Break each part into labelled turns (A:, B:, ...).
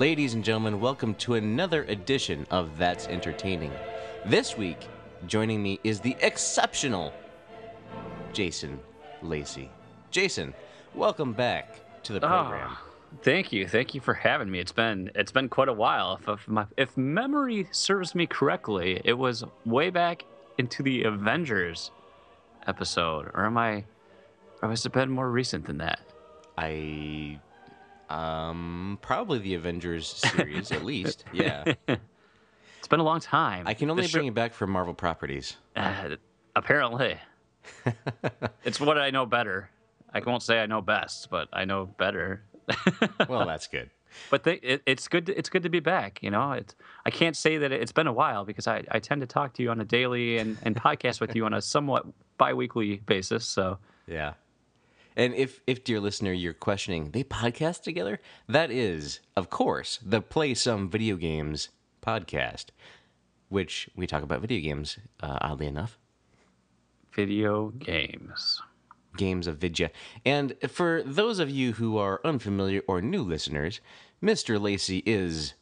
A: Ladies and gentlemen, welcome to another edition of That's Entertaining. This week, joining me is the exceptional Jason Lacey. Jason, welcome back to the ah, program.
B: Oh, thank you, thank you for having me. It's been it's been quite a while. If if, my, if memory serves me correctly, it was way back into the Avengers episode, or am I? Or has it been more recent than that?
A: I um probably the Avengers series at least. Yeah.
B: It's been a long time.
A: I can only bring it back for Marvel properties.
B: Uh, apparently, it's what I know better. I won't say I know best, but I know better.
A: Well, that's good.
B: But they, it, it's good. To, it's good to be back. You know, it's. I can't say that it's been a while because I, I tend to talk to you on a daily and, and podcast with you on a somewhat biweekly basis. So
A: Yeah. And if, if, dear listener, you're questioning, they podcast together? That is, of course, the Play Some Video Games podcast, which we talk about video games, uh, oddly enough,
B: video games.
A: games of Vidya. And for those of you who are unfamiliar or new listeners, Mr. Lacey is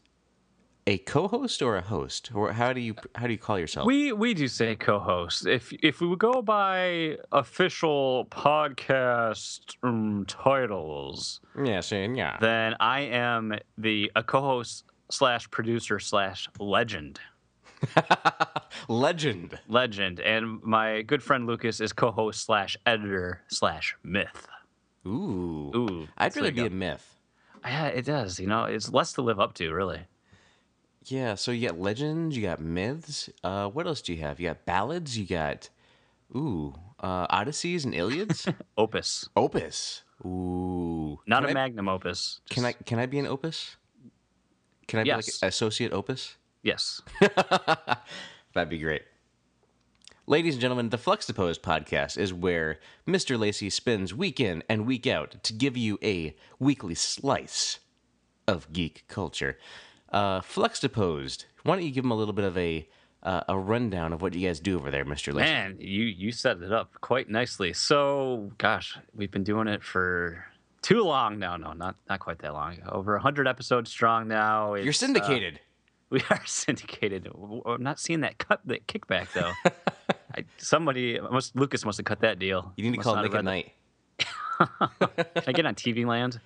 A: a co-host or a host, or how do you how do you call yourself?
B: We we do say co-host. If if we would go by official podcast um, titles,
A: yeah, saying yeah.
B: then I am the a co-host slash producer slash legend.
A: Legend.
B: Legend, and my good friend Lucas is co-host slash editor slash myth.
A: Ooh.
B: Ooh,
A: I'd rather
B: you
A: be
B: go.
A: a myth.
B: Yeah, it does. You know, it's less to live up to, really.
A: Yeah, so you got legends, you got myths. Uh, what else do you have? You got ballads, you got ooh, uh, odysseys and iliads.
B: Opus,
A: opus. Ooh,
B: not
A: can
B: a
A: I,
B: magnum opus.
A: Can I can I be an opus? Can I be
B: Yes.
A: like associate opus?
B: Yes.
A: That'd be great. Ladies and gentlemen, the Fluxtapose podcast is where Mr. Lacey spends week in and week out to give you a weekly slice of geek culture. Uh, Fluxtaposed, why don't you give them a little bit of a uh, a rundown of what you guys do over there, Mr. Lacey?
B: Man, you you set it up quite nicely. So, gosh, we've been doing it for too long now. No, not not quite that long. Over hundred episodes strong now.
A: You're
B: It's, uh,
A: syndicated.
B: we are syndicated. I'm not seeing that cut, that kickback though. I, somebody, must, Lucas must have cut that deal.
A: you need to
B: Must
A: call Nick at Nite.
B: Can I get on TV Land?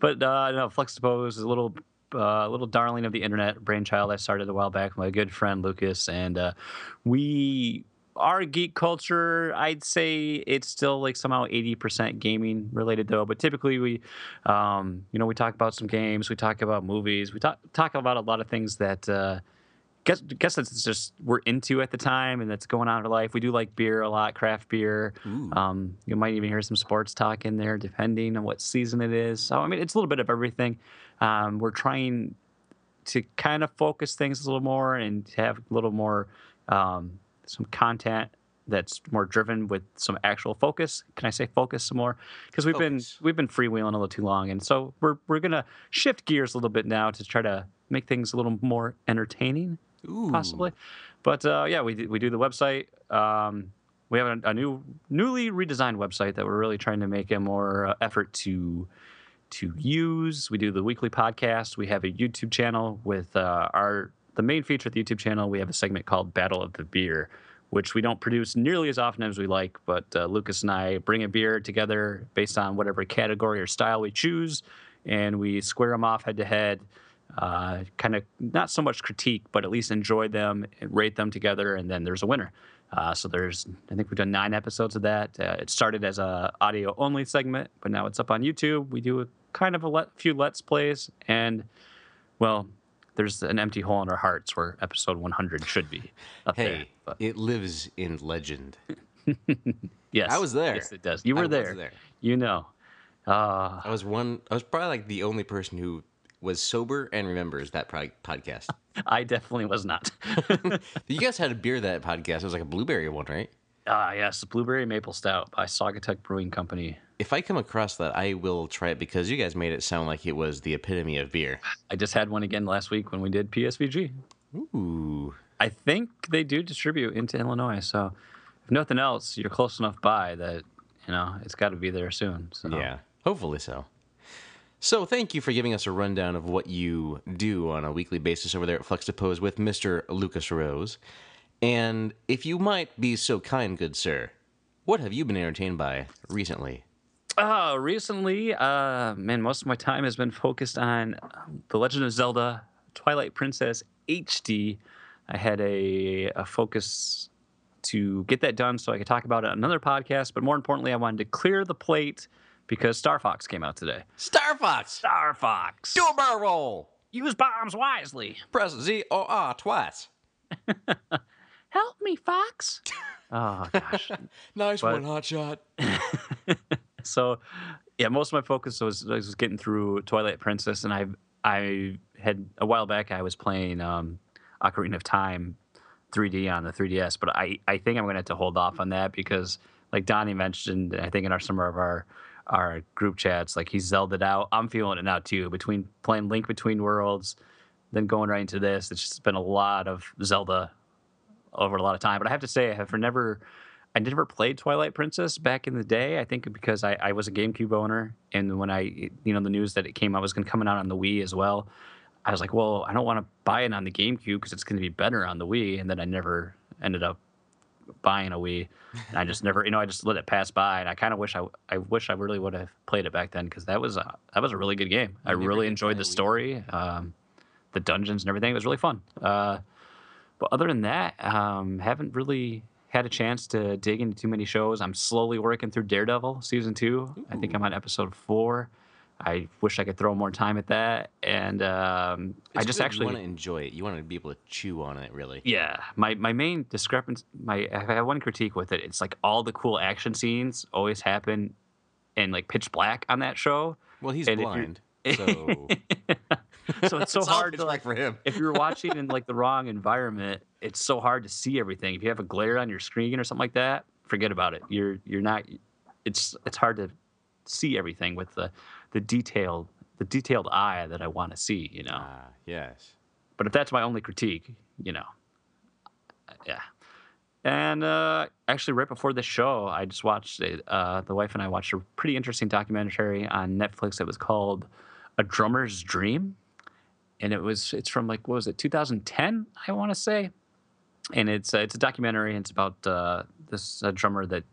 B: But uh, no, Fluxtapose is a little, uh, little darling of the internet, brainchild I started a while back with my good friend Lucas. And uh, we, our geek culture, I'd say it's still like somehow 80% gaming related though. But typically we, um, you know, we talk about some games, we talk about movies, we talk, talk about a lot of things that, uh, guess guess that's just we're into at the time and that's going on in our life. We do like beer a lot, craft beer. Um, you might even hear some sports talk in there, depending on what season it is. So I mean, it's a little bit of everything. Um, we're trying to kind of focus things a little more and have a little more um, some content that's more driven with some actual focus. Can I say focus some more? Because we've
A: Focus.
B: been we've been freewheeling a little too long, and so we're we're gonna shift gears a little bit now to try to make things a little more entertaining
A: Ooh.
B: possibly. But uh, yeah, we we do the website. Um, we have a, a new, newly redesigned website that we're really trying to make a more uh, effort to to use. We do the weekly podcast. We have a YouTube channel with uh, our the main feature of the YouTube channel. We have a segment called Battle of the Beer, which we don't produce nearly as often as we like. But uh, Lucas and I bring a beer together based on whatever category or style we choose, and we square them off head to head uh, kind of not so much critique, but at least enjoy them and rate them together, and then there's a winner. Uh, so there's, I think we've done nine episodes of that. Uh, it started as a audio only segment, but now it's up on YouTube. We do a kind of a let, few let's plays, and well, there's an empty hole in our hearts where episode 100 should be up there.
A: Hey,
B: But
A: it lives in legend.
B: yes,
A: I was there.
B: Yes, it does. You were there.
A: there.
B: You know. Uh,
A: I was one. I was probably like the only person who was sober and remembers that pro- podcast.
B: I definitely was not.
A: you guys had a beer that podcast. It was like a blueberry one, right?
B: Ah, yes, Blueberry Maple Stout by Saugatuck Brewing Company.
A: If I come across that, I will try it because you guys made it sound like it was the epitome of beer.
B: I just had one again last week when we did PSVG.
A: Ooh.
B: I think they do distribute into Illinois, so if nothing else, you're close enough by that you know it's got to be there soon. So
A: Yeah. Hopefully so. So, thank you for giving us a rundown of what you do on a weekly basis over there at Fluxtapose with Mr. Lucas Rose. And if you might be so kind, good sir, what have you been entertained by recently?
B: Uh, recently, uh, man, most of my time has been focused on The Legend of Zelda Twilight Princess HD. I had a, a focus to get that done so I could talk about it on another podcast, but more importantly, I wanted to clear the plate because Star Fox came out today.
A: Star Fox!
B: Star Fox!
A: Do a barrel roll!
B: Use bombs wisely.
A: Press Z O R twice.
B: Help me, Fox. oh, gosh.
A: Nice
B: But-
A: one, hot shot.
B: so yeah most of my focus was, was getting through twilight princess and i i had a while back i was playing um ocarina of time 3d on the 3ds but i i think i'm gonna have to hold off on that because like donnie mentioned i think in our summer of our our group chats like he's zelded out i'm feeling it now too between playing link between worlds then going right into this it's just been a lot of zelda over a lot of time but i have to say i have never I never played Twilight Princess back in the day. I think because I, I was a GameCube owner, and when I, you know, the news that it came out was going to come out on the Wii as well, I was like, well, I don't want to buy it on the GameCube because it's going to be better on the Wii. And then I never ended up buying a Wii, and I just never, you know, I just let it pass by. And I kind of wish I, I wish I really would have played it back then because that was a, that was a really good game. I
A: never
B: really enjoyed the story, um, the dungeons and everything. It was really fun. Uh, but other than that, um, haven't really had a chance to dig into too many shows. I'm slowly working through Daredevil season two. I think I'm on episode four. I wish I could throw more time at that. And um, I just actually
A: want to enjoy it. You want to be able to chew on it, really.
B: yeah, my my main discrepancy, my I have one critique with it. It's like all the cool action scenes always happen in like pitch black on that show.
A: Well, he's
B: And
A: blind, so
B: So it's so
A: It's
B: hard to like
A: for him.
B: if you're watching in like the wrong environment, it's so hard to see everything. If you have a glare on your screen or something like that, forget about it. You're you're not. It's it's hard to see everything with the the detailed the detailed eye that I want to see. You know.
A: Ah, yes.
B: But if that's my only critique, you know, yeah. And uh, actually, right before this show, I just watched it. Uh, the wife and I watched a pretty interesting documentary on Netflix that was called "A Drummer's Dream," and it was it's from like what was it 2010 I want to say, and it's uh, it's a documentary. And it's about uh, this uh, drummer that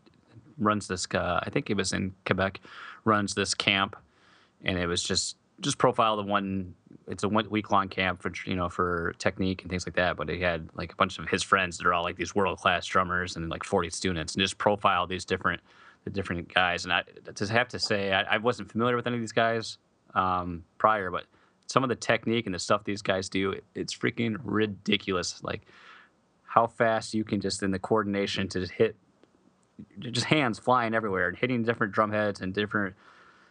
B: runs this. Uh, I think it was in Quebec, runs this camp, and it was just just profile the one. It's a week long camp for you know for technique and things like that. But he had like a bunch of his friends that are all like these world class drummers and like 40 students, and just profile these different the different guys. And I just have to say I, I wasn't familiar with any of these guys um, prior, but some of the technique and the stuff these guys do, it- it's freaking ridiculous. Like how fast you can just in the coordination to just hit just hands flying everywhere and hitting different drum heads and different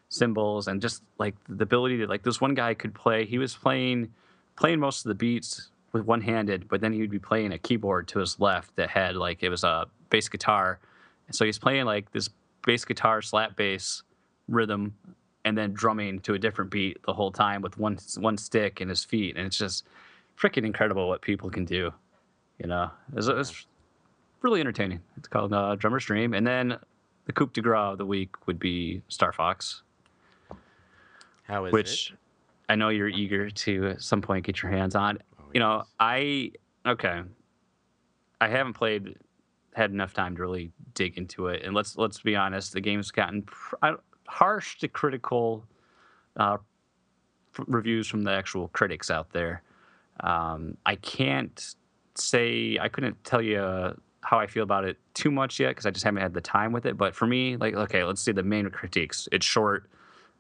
B: cymbals and just like the ability to like this one guy could play. He was playing playing most of the beats with one handed but then he would be playing a keyboard to his left that had like it was a bass guitar. And so he's playing like this bass guitar slap bass rhythm and then drumming to a different beat the whole time with one one stick and his feet. And it's just freaking incredible what people can do you know? It's, it's really entertaining. It's called uh, drummer's dream. And then the coup de grace of the week would be star fox
A: How is
B: which I know you're eager to at some point get your hands on.
A: Oh,
B: you know. I okay, I haven't played had enough time to really dig into it, and let's let's be honest, the game's gotten pr- harsh to critical uh, f- reviews from the actual critics out there. Um, I can't say I couldn't tell you uh, how I feel about it too much yet because I just haven't had the time with it. But for me, like, okay, let's see the main critiques. It's short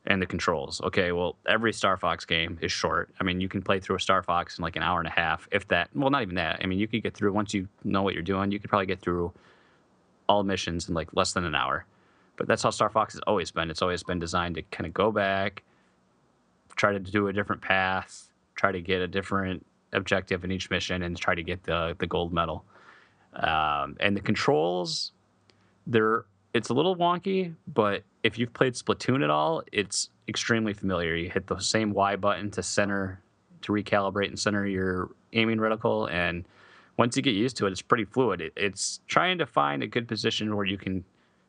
B: and the controls. Okay, well, every Star Fox game is short. I mean, you can play through a Star Fox in like an hour and a half, if that. Well, not even that. I mean, you could get through once you know what you're doing. You could probably get through all missions in like less than an hour. But that's how Star Fox has always been. It's always been designed to kind of go back, try to do a different path, try to get a different objective in each mission, and try to get the the gold medal. Um, and the controls, they're it's a little wonky, but if you've played Splatoon at all, it's extremely familiar. You hit the same Y button to center, to recalibrate and center your aiming reticle, and once you get used to it, it's pretty fluid. It, it's trying to find a good position where you can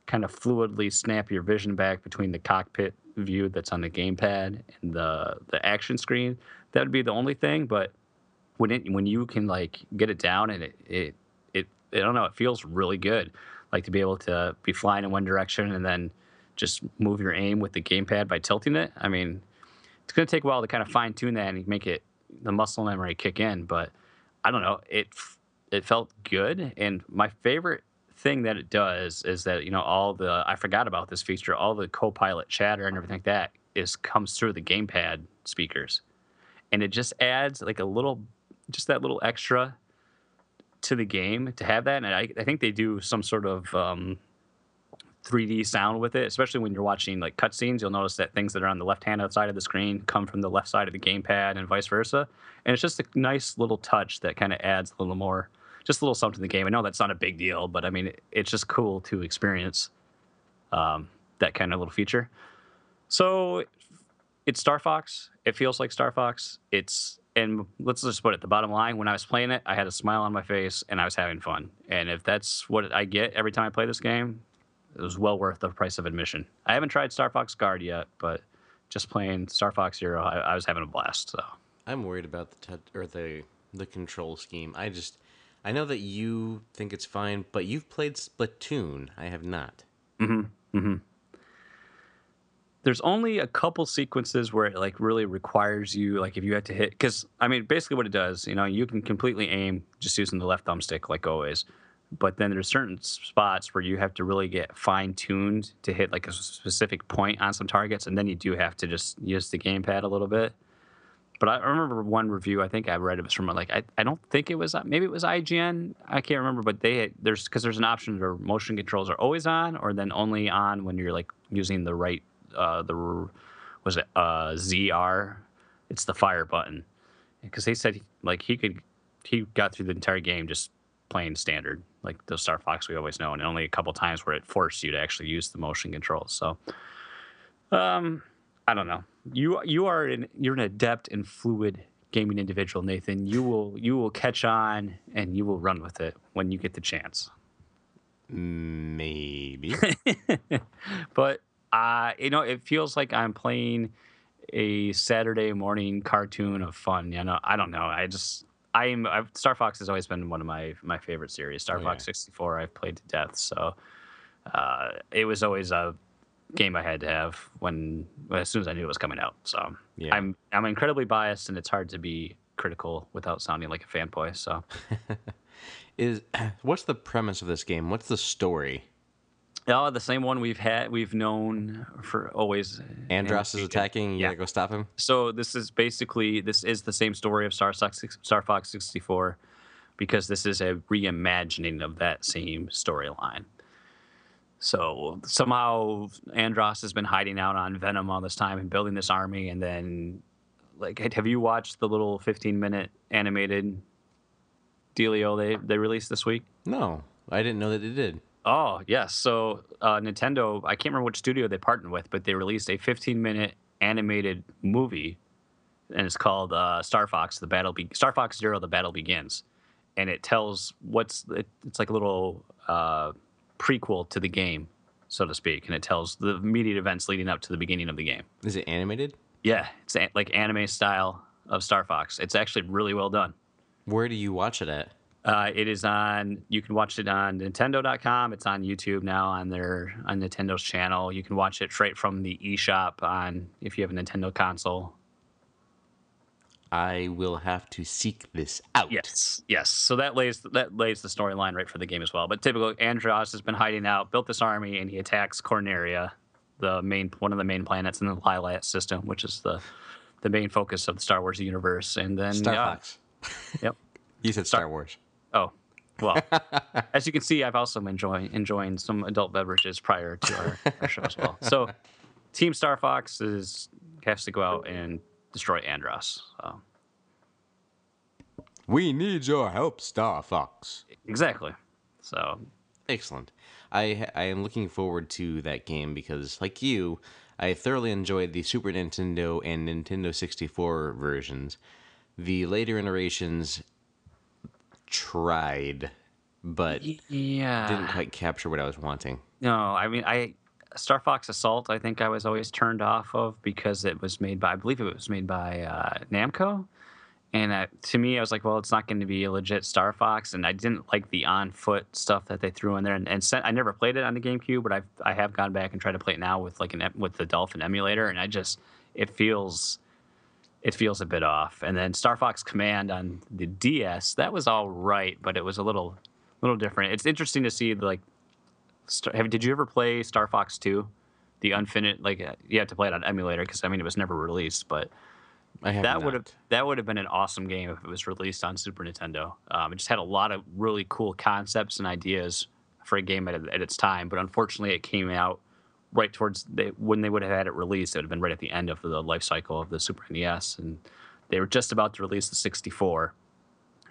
B: kind of fluidly snap your vision back between the cockpit view that's on the gamepad and the the action screen. That would be the only thing. But when it when you can like get it down and it it it I don't know, it feels really good. Like to be able to be flying in one direction and then just move your aim with the gamepad by tilting it. I mean, it's going to take a while to kind of fine tune that and make it the muscle memory kick in. But I don't know, it it felt good. And my favorite thing that it does is that you know all the I forgot about this feature, all the co-pilot chatter and everything like that is comes through the gamepad speakers, and it just adds like a little, just that little extra to the game to have that. And I, I think they do some sort of um, 3D sound with it, especially when you're watching like cutscenes. You'll notice that things that are on the left hand side of the screen come from the left side of the gamepad and vice versa. And it's just a nice little touch that kind of adds a little more, just a little something to the game. I know that's not a big deal, but I mean, it, it's just cool to experience um, that kind of little feature. So it's Star Fox. It feels like Star Fox. It's and let's just put it the bottom line when i was playing it i had a smile on my face and i was having fun and if that's what i get every time i play this game it was well worth the price of admission. I haven't tried Star Fox Guard yet, but just playing Star Fox Zero, I, I was having a blast. So
A: I'm worried about the t- or the the control scheme. I just I know that you think it's fine, but you've played Splatoon. I have not.
B: Mm-hmm. Mm-hmm. There's only a couple sequences where it like really requires you, like if you had to hit, because I mean, basically what it does, you know, you can completely aim just using the left thumbstick, like always but then there's certain spots where you have to really get fine tuned to hit like a specific point on some targets, and then you do have to just use the gamepad a little bit. But I remember one review I think I read it was from like I, I don't think it was uh, maybe it was IGN I can't remember but they had, there's because there's an option where motion controls are always on or then only on when you're like using the right uh, the was it uh, ZR it's the fire button because they said like he could he got through the entire game just playing standard like the Star Fox we always know, and only a couple times where it forced you to actually use the motion controls. So, um, I don't know. You you are an you're an adept and fluid gaming individual, Nathan. You will you will catch on and you will run with it when you get the chance.
A: Maybe,
B: but uh, you know, it feels like I'm playing a Saturday morning cartoon of fun. You know, I don't know. I just I'm I've, Star Fox has always been one of my my favorite series. Star oh, Fox yeah. 64 I've played to death, so uh, it was always a game I had to have when as soon as I knew it was coming out. So yeah. I'm I'm incredibly biased, and it's hard to be critical without sounding like a fanboy. So
A: is what's the premise of this game? What's the story?
B: Oh, the same one we've had, we've known for always.
A: Andross is attacking. You yeah. gotta go stop him.
B: So this is basically this is the same story of Star Fox, Star Fox 64, because this is a reimagining of that same storyline. So somehow Andross has been hiding out on Venom all this time and building this army, and then like, have you watched the little 15 minute animated dealio they they released this week?
A: No, I didn't know that they did.
B: Oh yes. So uh, Nintendo, I can't remember which studio they partnered with, but they released a 15 minute animated movie, and it's called uh, Star Fox: The Battle Be- Star Fox Zero: The Battle Begins, and it tells what's it, it's like a little uh, prequel to the game, so to speak, and it tells the immediate events leading up to the beginning of the game.
A: Is it animated?
B: Yeah, it's a- like anime style of Star Fox. It's actually really well done.
A: Where do you watch it at?
B: Uh, it is on. You can watch it on Nintendo.com. It's on YouTube now on their on Nintendo's channel. You can watch it straight from the eShop on if you have a Nintendo console.
A: I will have to seek this out.
B: Yes, yes. So that lays that lays the storyline right for the game as well. But typical, Andross has been hiding out, built this army, and he attacks Corneria, the main one of the main planets in the Lylat system, which is the the main focus of the Star Wars universe. And then
A: Star yeah, Fox.
B: Yep.
A: you said Star, Star Wars.
B: Oh, well, as you can see, I've also been enjoying enjoying some adult beverages prior to our, our show as well. So, Team Star Fox is has to go out and destroy Andross. So.
A: We need your help, Star Fox.
B: Exactly. So
A: excellent. I I am looking forward to that game because, like you, I thoroughly enjoyed the Super Nintendo and Nintendo 64 versions. The later iterations tried, but
B: yeah,
A: didn't quite capture what I was wanting.
B: No, I mean I Star Fox Assault, I think I was always turned off of because it was made by, I believe it was made by uh, Namco. And uh, to me, I was like, well, it's not going to be a legit Star Fox. And I didn't like the on foot stuff that they threw in there. And, and sent, I never played it on the GameCube, but I've, I have gone back and tried to play it now with like an with the Dolphin emulator. And I just, it feels, it feels a bit off. And then Star Fox Command on the DS, that was all right, but it was a little, little different. It's interesting to see like have, did you ever play Star Fox 2? The unfinished, like uh, you have to play it on emulator because I mean it was never released, but that would have that would have been an awesome game if it was released on Super Nintendo. Um, it just had a lot of really cool concepts and ideas for a game at, at its time, but unfortunately it came out right towards they, when they would have had it released. It would have been right at the end of the life cycle of the Super NES, and they were just about to release the 64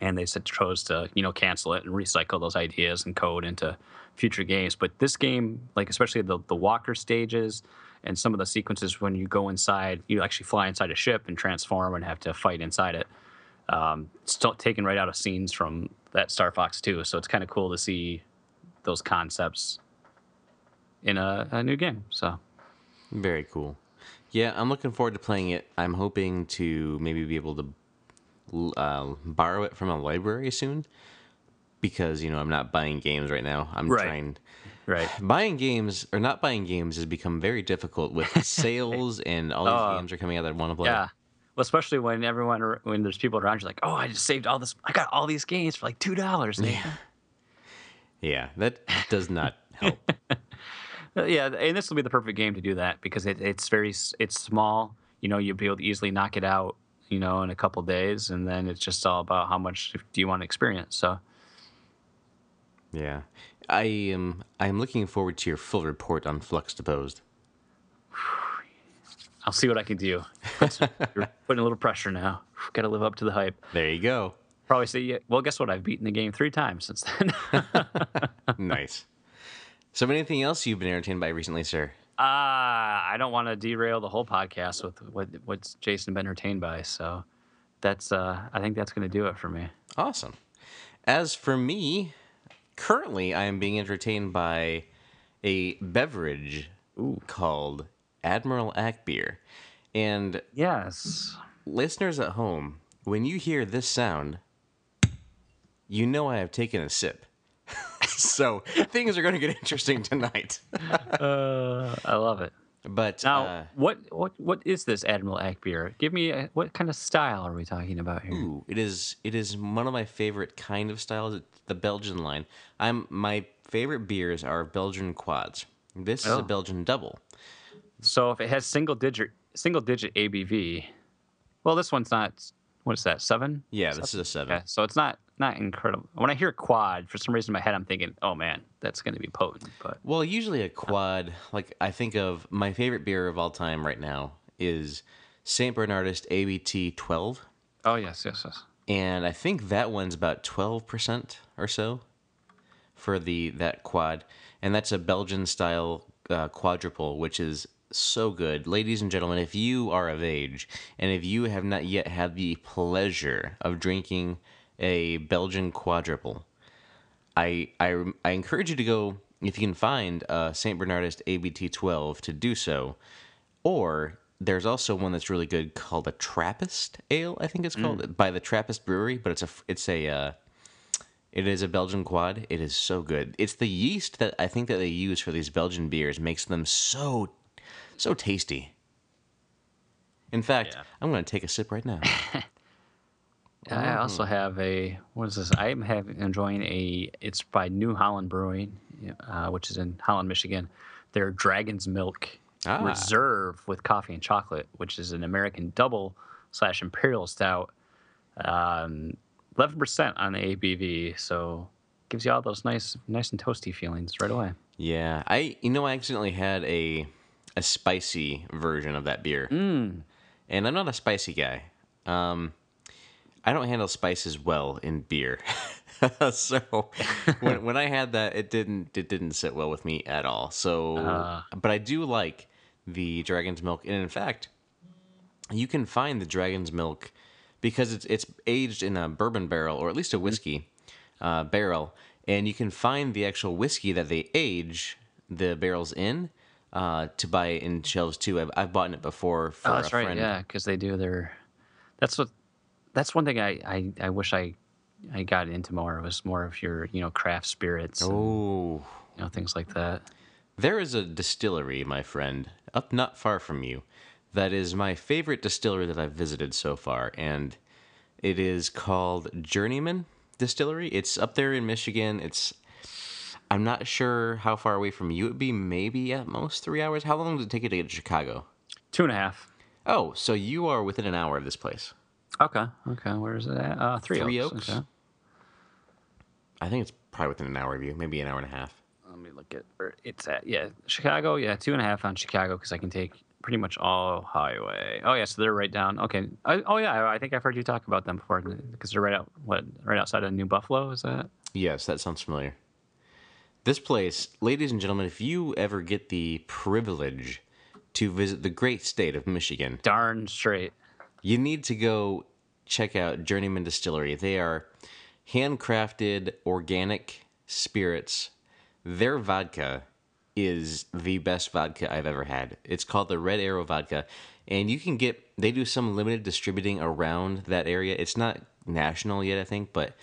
B: and they said chose to you know cancel it and recycle those ideas and code into future games. But this game, like especially the the walker stages and some of the sequences when you go inside, you actually fly inside a ship and transform and have to fight inside it. Um, still taken right out of scenes from that Star Fox 2. So it's kind of cool to see those concepts in a, a new game. So
A: Very cool. Yeah, I'm looking forward to playing it. I'm hoping to maybe be able to uh, borrow it from a library soon because you know I'm not buying games right now. I'm
B: Right.
A: trying.
B: right.
A: Buying games or not buying games has become very difficult with sales and all these
B: Oh.
A: games are coming out that I want to play.
B: Yeah. Well, especially when everyone, when there's people around, you're like, oh, I just saved all this. I got all these games for like two dollars.
A: Yeah. Yeah, that does not help.
B: Uh, yeah, and this will be the perfect game to do that because it, it's very it's small. You know, you'll be able to easily knock it out. You know, in a couple days, and then it's just all about how much do you want to experience. So,
A: yeah, I am. I am looking forward to your full report on Fluxtaposed.
B: I'll see what I can do. You're putting a little pressure now. Got to live up to the hype.
A: There you go.
B: Probably say, yeah, well, guess what? I've beaten the game three times since then.
A: nice. So, anything else you've been entertained by recently, sir?
B: Ah, I don't want to derail the whole podcast with what what's Jason been entertained by. So that's uh, I think that's going to do it for me.
A: Awesome. As for me, currently I am being entertained by a beverage called Admiral Ack Beer. And
B: Yes.
A: listeners at home, when you hear this sound, you know I have taken a sip. So things are going to get interesting tonight.
B: Uh, I love it.
A: But
B: Now,
A: uh,
B: what what what is this Admiral Ack beer? Give me a, what kind of style are we talking about here?
A: Ooh, it is it is one of my favorite kind of styles. It's the Belgian line. I'm my favorite beers are Belgian quads. This is
B: Oh.
A: a Belgian double.
B: So if it has single digit single digit ABV, well, this one's not. What is that? Seven?
A: Yeah, this is a seven.
B: Okay, so it's not not incredible. When I hear quad, for some reason in my head, I'm thinking, oh man, that's going to be potent. But
A: Well, usually a quad, like I think of my favorite beer of all time right now is Saint Bernardus ABT 12,
B: oh yes, yes, yes.
A: and I think that one's about 12% or so for the that quad, and that's a Belgian style uh, quadruple, which is so good. Ladies and gentlemen, if you are of age and if you have not yet had the pleasure of drinking a Belgian quadruple, I, I, I encourage you to go, if you can find a St. Bernardus ABT 12, to do so. Or there's also one that's really good called a Trappist Ale, I think it's called, by the Trappist Brewery, but it's a, it's a, uh, it is a Belgian quad. It is so good. It's the yeast that I think that they use for these Belgian beers makes them so, so tasty. In fact,
B: Yeah.
A: I'm going to take a sip right now.
B: I also have a what is this? I'm enjoying a. It's by New Holland Brewing, uh, which is in Holland, Michigan. Their Dragon's Milk
A: Ah.
B: Reserve with coffee and chocolate, which is an American double slash imperial stout. Um, Eleven percent on the ABV, so gives you all those nice, nice and toasty feelings right away.
A: Yeah, I you know I accidentally had a a spicy version of that beer,
B: Mm.
A: and I'm not a spicy guy. Um, I don't handle spices well in beer, so when when I had that, it didn't it didn't sit well with me at all. So,
B: Ah.
A: but I do like the dragon's milk, and in fact, you can find the dragon's milk because it's it's aged in a bourbon barrel or at least a whiskey uh, barrel, and you can find the actual whiskey that they age the barrels in uh, to buy in shelves too. I've, I've bought it before for
B: Oh, that's
A: a
B: right.
A: friend.
B: Yeah, because they do their. That's what. That's one thing I, I, I wish I, I got into more. Was more of your you know craft spirits,
A: Oh,
B: you know things like that.
A: there is a distillery, my friend, up not far from you, that is my favorite distillery that I've visited so far, and it is called Journeyman Distillery. It's up there in Michigan. It's I'm not sure how far away from you it would be. Maybe at most three hours. How long does it take you to get to Chicago?
B: Two and a half.
A: Oh, so you are within an hour of this place.
B: Okay. Okay. Where is it at? Uh, three,
A: Three
B: Oaks.
A: Oaks?
B: Okay.
A: I think it's probably within an hour of you, maybe an hour and a half.
B: Let me look at where it's at. Yeah, Chicago. Yeah, two and a half on Chicago because I can take pretty much all highway. Oh yeah, so they're right down. Okay. I, oh yeah, I, I think I've heard you talk about them before because they're right out what right outside of New Buffalo. Is that?
A: Yes, that sounds familiar. This place, ladies and gentlemen, if you ever get the privilege to visit the great state of Michigan,
B: Darn straight.
A: You need to go check out Journeyman Distillery. They are handcrafted organic spirits. Their vodka is the best vodka I've ever had. It's called the Red Arrow vodka, and you can get they do some limited distributing around that area. It's not national yet, I think, but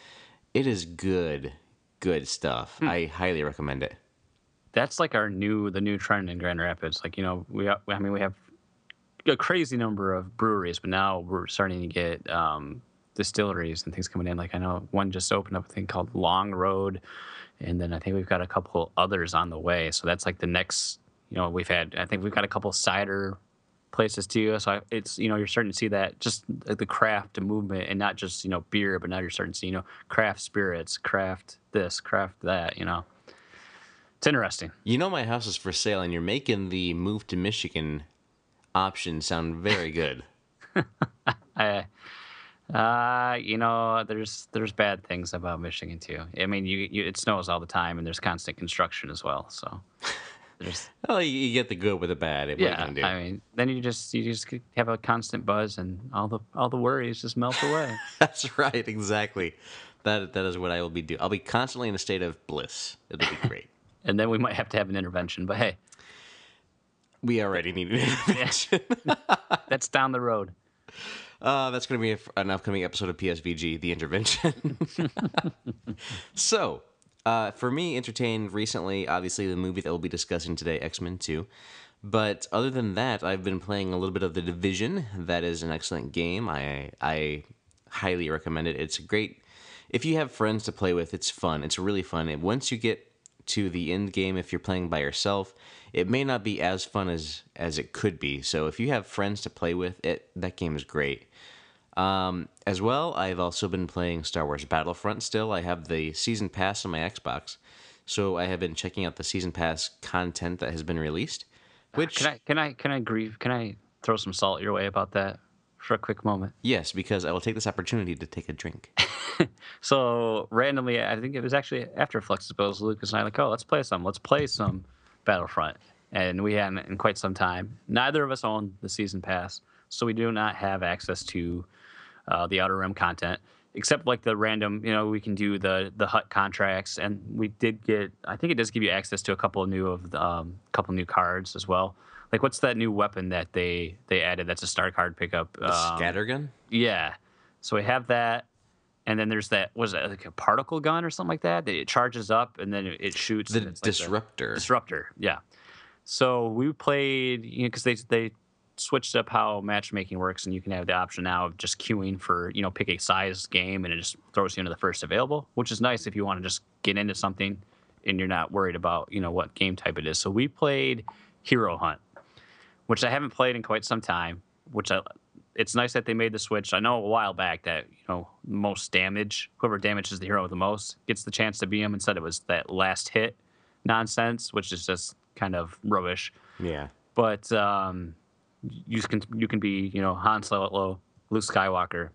A: it is good, good stuff. Hmm. I highly recommend it.
B: That's like our new the new trend in Grand Rapids. Like you know we I mean we have a crazy number of breweries, but now we're starting to get um, distilleries and things coming in. Like I know one just opened up a thing called Long Road, and then I think we've got a couple others on the way. So that's like the next. You know, we've had I think we've got a couple cider places too. So I, it's you know you're starting to see that just the craft movement and not just you know beer, but now you're starting to see you know craft spirits, craft this, craft that. You know, it's interesting.
A: You know my house is for sale, and you're making the move to Michigan option sound very good.
B: I, uh, you know, there's there's bad things about Michigan too. I mean, you, you it snows all the time, and there's constant construction as well. So there's
A: well, you, get the good with the bad. You
B: yeah.
A: do?
B: I mean, then you just you just have a constant buzz, and all the all the worries just melt away.
A: That's right, exactly. That that is what I will be doing. I'll be constantly in a state of bliss. It'll be great.
B: and then we might have to have an intervention, but hey,
A: we already need an intervention.
B: that's down the road.
A: Uh, that's going to be an upcoming episode of PSVG, The Intervention. so, uh, for me, entertained recently, obviously, the movie that we'll be discussing today, X Men 2. But other than that, I've been playing a little bit of The Division. That is an excellent game. I, I highly recommend it. It's a great. If you have friends to play with, it's fun. It's really fun. And once you get to the end game, if you're playing by yourself, it may not be as fun as as it could be. So if you have friends to play with, it that game is great. Um, as well, I've also been playing Star Wars Battlefront. Still, I have the season pass on my Xbox, so I have been checking out the season pass content that has been released. Which
B: Can I can I can I grieve? Can I throw some salt your way about that for a quick moment?
A: yes, because I will take this opportunity to take a drink.
B: So randomly, I think it was actually after Flux Flexibles, Lucas and I like, oh, let's play some. Let's play some Battlefront, and we hadn't in quite some time. Neither of us own the season pass, so we do not have access to uh, the Outer Rim content, except like the random. You know, we can do the the Hutt contracts, and we did get. I think it does give you access to a couple of new of the, um, couple new cards as well. Like, what's that new weapon that they they added? That's a star card pickup.
A: The
B: Um,
A: scattergun.
B: yeah. So we have that. And then there's that was it like a particle gun or something like that? That it charges up and then it, shoots.
A: The
B: it's like
A: disruptor.
B: disruptor, yeah. So we played, you know, because they they switched up how matchmaking works, and you can have the option now of just queuing for, you know, pick a size game, and it just throws you into the first available, which is nice if you want to just get into something and you're not worried about, you know, what game type it is. So we played Hero Hunt, which I haven't played in quite some time. Which I, it's nice that they made the switch. I know a while back that you know most damage, whoever damages the hero the most, gets the chance to be him. Instead, it was that last hit nonsense, which is just kind of rubbish.
A: yeah.
B: But um, you can you can be you know Han Solo, Luke Skywalker,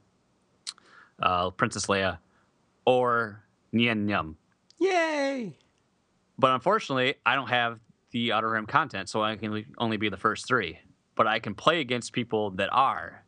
B: uh, Princess Leia, or Nien Nunb.
A: Yay!
B: But unfortunately, I don't have the Outer Rim content, so I can only be the first three. But I can play against people that are,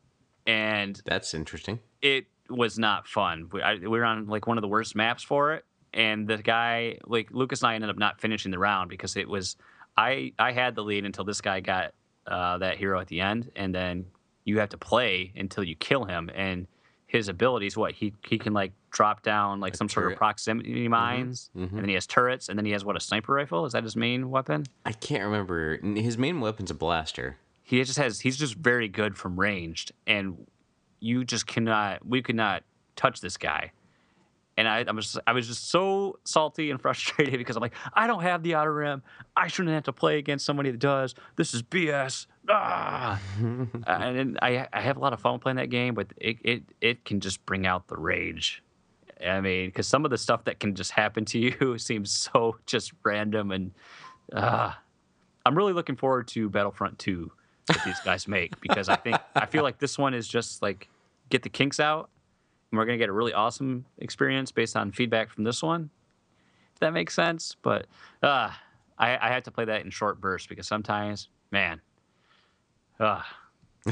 B: and
A: That's interesting.
B: it was not fun. We, I, we were on like one of the worst maps for it, and the guy, like Lucas and I, ended up not finishing the round because it was I I had the lead until this guy got uh, that hero at the end, and then you have to play until you kill him. And his abilities, what he he can like drop down like some sort of proximity mines,
A: mhm.
B: and then he has turrets, and then he has what a sniper rifle. Is that his main weapon?
A: I can't remember. His main weapon's a blaster.
B: He just has he's just very good from ranged, and you just cannot we could not touch this guy. And I, I was I was just so salty and frustrated because I'm like I don't have the outer rim. I shouldn't have to play against somebody that does. This is BS. Ah. And I I have a lot of fun playing that game, but it it, it can just bring out the rage. I mean, because some of the stuff that can just happen to you seems so just random and uh, I'm really looking forward to Battlefront 2 that these guys make because I think I feel like this one is just like get the kinks out and we're gonna get a really awesome experience based on feedback from this one. If that makes sense, but uh, I, I have to play that in short bursts because sometimes, man, uh,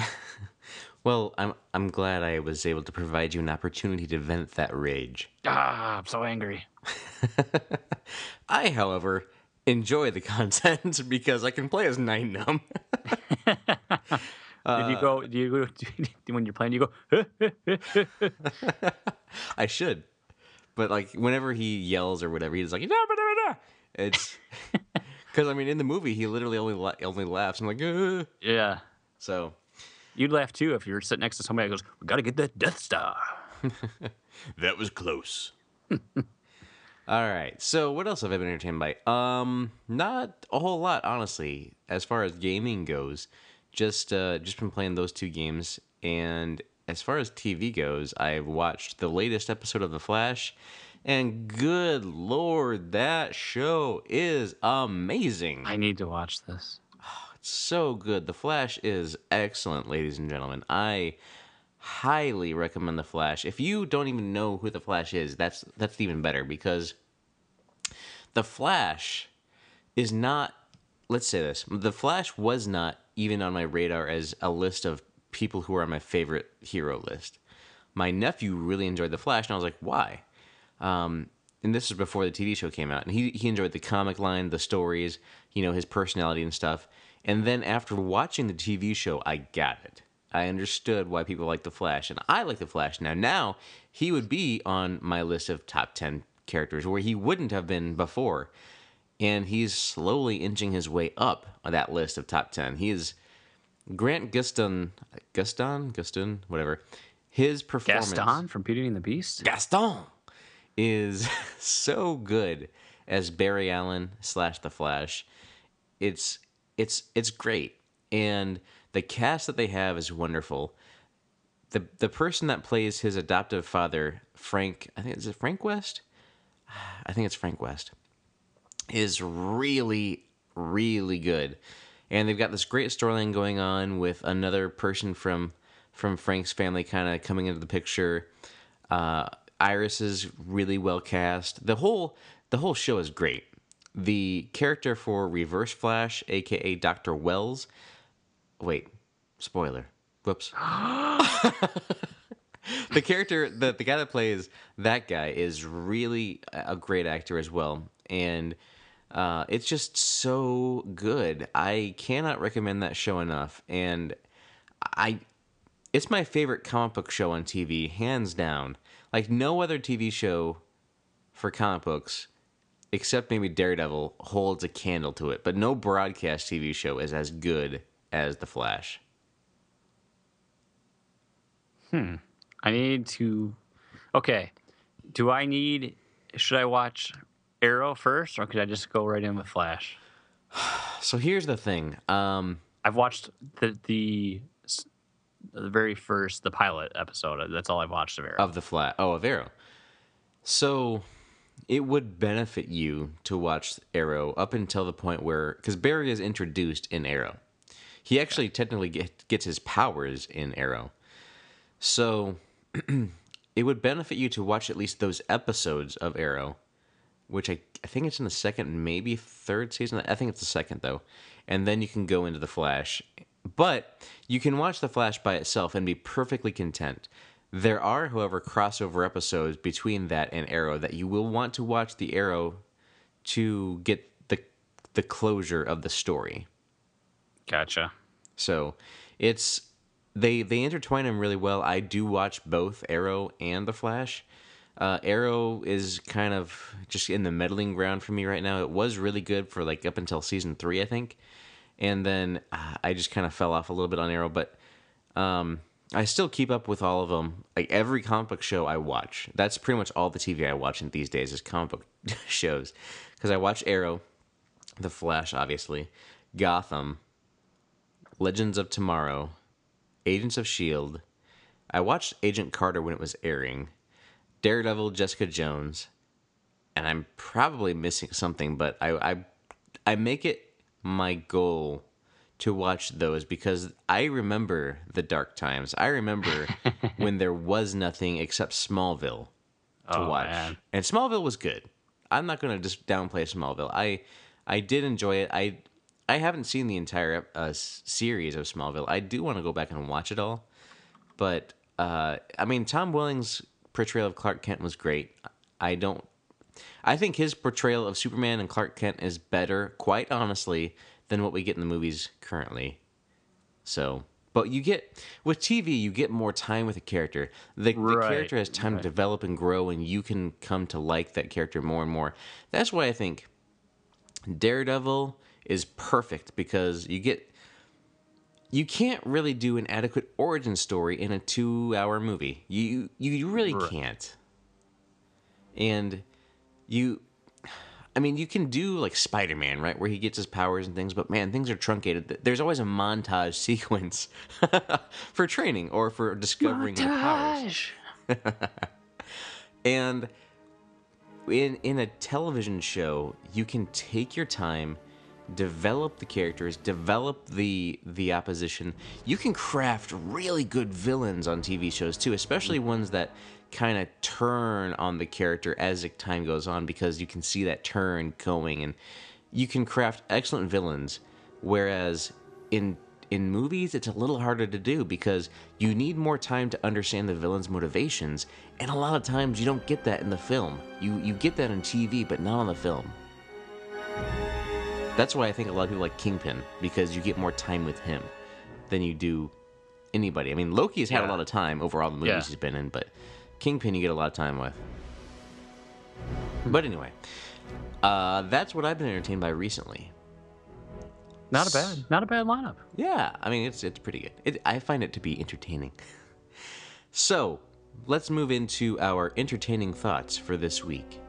A: Well, I'm I'm glad I was able to provide you an opportunity to vent that rage.
B: ah, I'm so angry.
A: I, however, enjoy the content because I can play as Nien Nunb.
B: Did you go? Do you go when you're playing? You go.
A: I should, but like whenever he yells or whatever, he's like, "Da, ba, da, ba, it's because I mean in the movie he literally only la- only laughs. I'm like, "Uh."
B: yeah,
A: so
B: you'd laugh too if you were sitting next to somebody that goes, "We gotta get that Death Star."
A: that was close. All right. So what else have I been entertained by? Um, not a whole lot, honestly, as far as gaming goes. Just uh, just been playing those two games, and as far as TV goes, I've watched the latest episode of The Flash, and good lord, that show is amazing.
B: I need to watch this.
A: So good. The Flash is excellent, ladies and gentlemen. I highly recommend The Flash. If you don't even know who The Flash is, that's that's even better because The Flash is not let's say this. The Flash was not even on my radar as a list of people who are on my favorite hero list. My nephew really enjoyed The Flash and I was like, "Why?" Um, and this was before the TV show came out, and he he enjoyed the comic line, the stories, you know, his personality and stuff. And then after watching the TV show, I got it. I understood why people like the Flash, and I like the Flash now. Now he would be on my list of top ten characters where he wouldn't have been before, and he's slowly inching his way up on that list of top ten. He is Grant Gustin, Guston, Guston, whatever. His performance,
B: Gaston from Beauty and the Beast.
A: Gaston is so good as Barry Allen slash the Flash. It's it's it's great, and the cast that they have is wonderful. the The person that plays his adoptive father, Frank, I think is it Frank West. I think it's Frank West. Is really really good, and they've got this great storyline going on with another person from from Frank's family kind of coming into the picture. Uh, Iris is really well cast. The whole the whole show is great. The character for Reverse Flash, aka Doctor Wells. Wait, spoiler. Whoops. the character, the the guy that plays that guy is really a great actor as well, and uh, it's just so good. I cannot recommend that show enough, and I it's my favorite comic book show on TV, hands down. Like no other TV show for comic books, except maybe Daredevil, holds a candle to it. But no broadcast TV show is as good as The Flash. Hmm.
B: I need to. Okay. Do I need. Should I watch Arrow first, or could I just go right in with Flash?
A: So here's the thing. Um,
B: I've watched the the the very first the pilot episode. That's all I've watched of Arrow.
A: of the flat oh of arrow so it would benefit you to watch arrow up until the point where because barry is introduced in arrow. He actually technically get, gets his powers in arrow. So it would benefit you to watch at least those episodes of arrow which I, I think it's in the second maybe third season. I think it's the second though. And then you can go into the flash. But you can watch the flash by itself and be perfectly content there are however crossover episodes between that and arrow that you will want to watch the arrow to get the the closure of the story.
B: Gotcha.
A: So it's they they intertwine them really well. I do watch both Arrow and The Flash. Uh, Arrow is kind of just in the meddling ground for me right now. It was really good for like up until season three, I think, and then uh, I just kind of fell off a little bit on Arrow. But um, I still keep up with all of them. Like every comic book show I watch. That's pretty much all the TV I watch in these days is comic book shows, because I watch Arrow, The Flash, obviously, Gotham, Legends of Tomorrow, Agents of S.H.I.E.L.D. I watched Agent Carter when it was airing, Daredevil, Jessica Jones, and I'm probably missing something, but I, I, I make it my goal to watch those because I remember the dark times. I remember when there was nothing except Smallville to
B: Oh,
A: watch.
B: man.
A: And Smallville was good. I'm not going to just downplay Smallville. I I did enjoy it. I I haven't seen the entire uh, series of Smallville. I do want to go back and watch it all. But uh, I mean, Tom Welling's portrayal of Clark Kent was great. I don't. I think his portrayal of Superman and Clark Kent is better, quite honestly, than what we get in the movies currently. So, but you get with TV, you get more time with a character. The, the character has time to develop and grow, and you can come to like that character more and more. That's why I think Daredevil is perfect because you get you can't really do an adequate origin story in a two-hour movie. You you really
B: Right.
A: can't. And you I mean, you can do like Spider-Man, right, where he gets his powers and things, but man, things are truncated. There's always a montage sequence for training or for discovering your powers. And in in a television show, you can take your time, develop the characters, develop the the opposition. You can craft really good villains on TV shows too, especially ones that kind of turn on the character as time goes on because you can see that turn going and you can craft excellent villains. Whereas in in movies it's a little harder to do because you need more time to understand the villain's motivations and a lot of times you don't get that in the film. You you get that in tv but not on the film. That's why i think a lot of people like kingpin because you get more time with him than you do anybody. I mean loki has had a lot of time over all the movies
B: Yeah.
A: he's been in but kingpin you get a lot of time with but anyway uh, that's what i've been entertained by recently
B: Not a bad, not a bad lineup.
A: Yeah, I mean it's it's pretty good. It, I find it to be entertaining. So let's move into our entertaining thoughts for this week.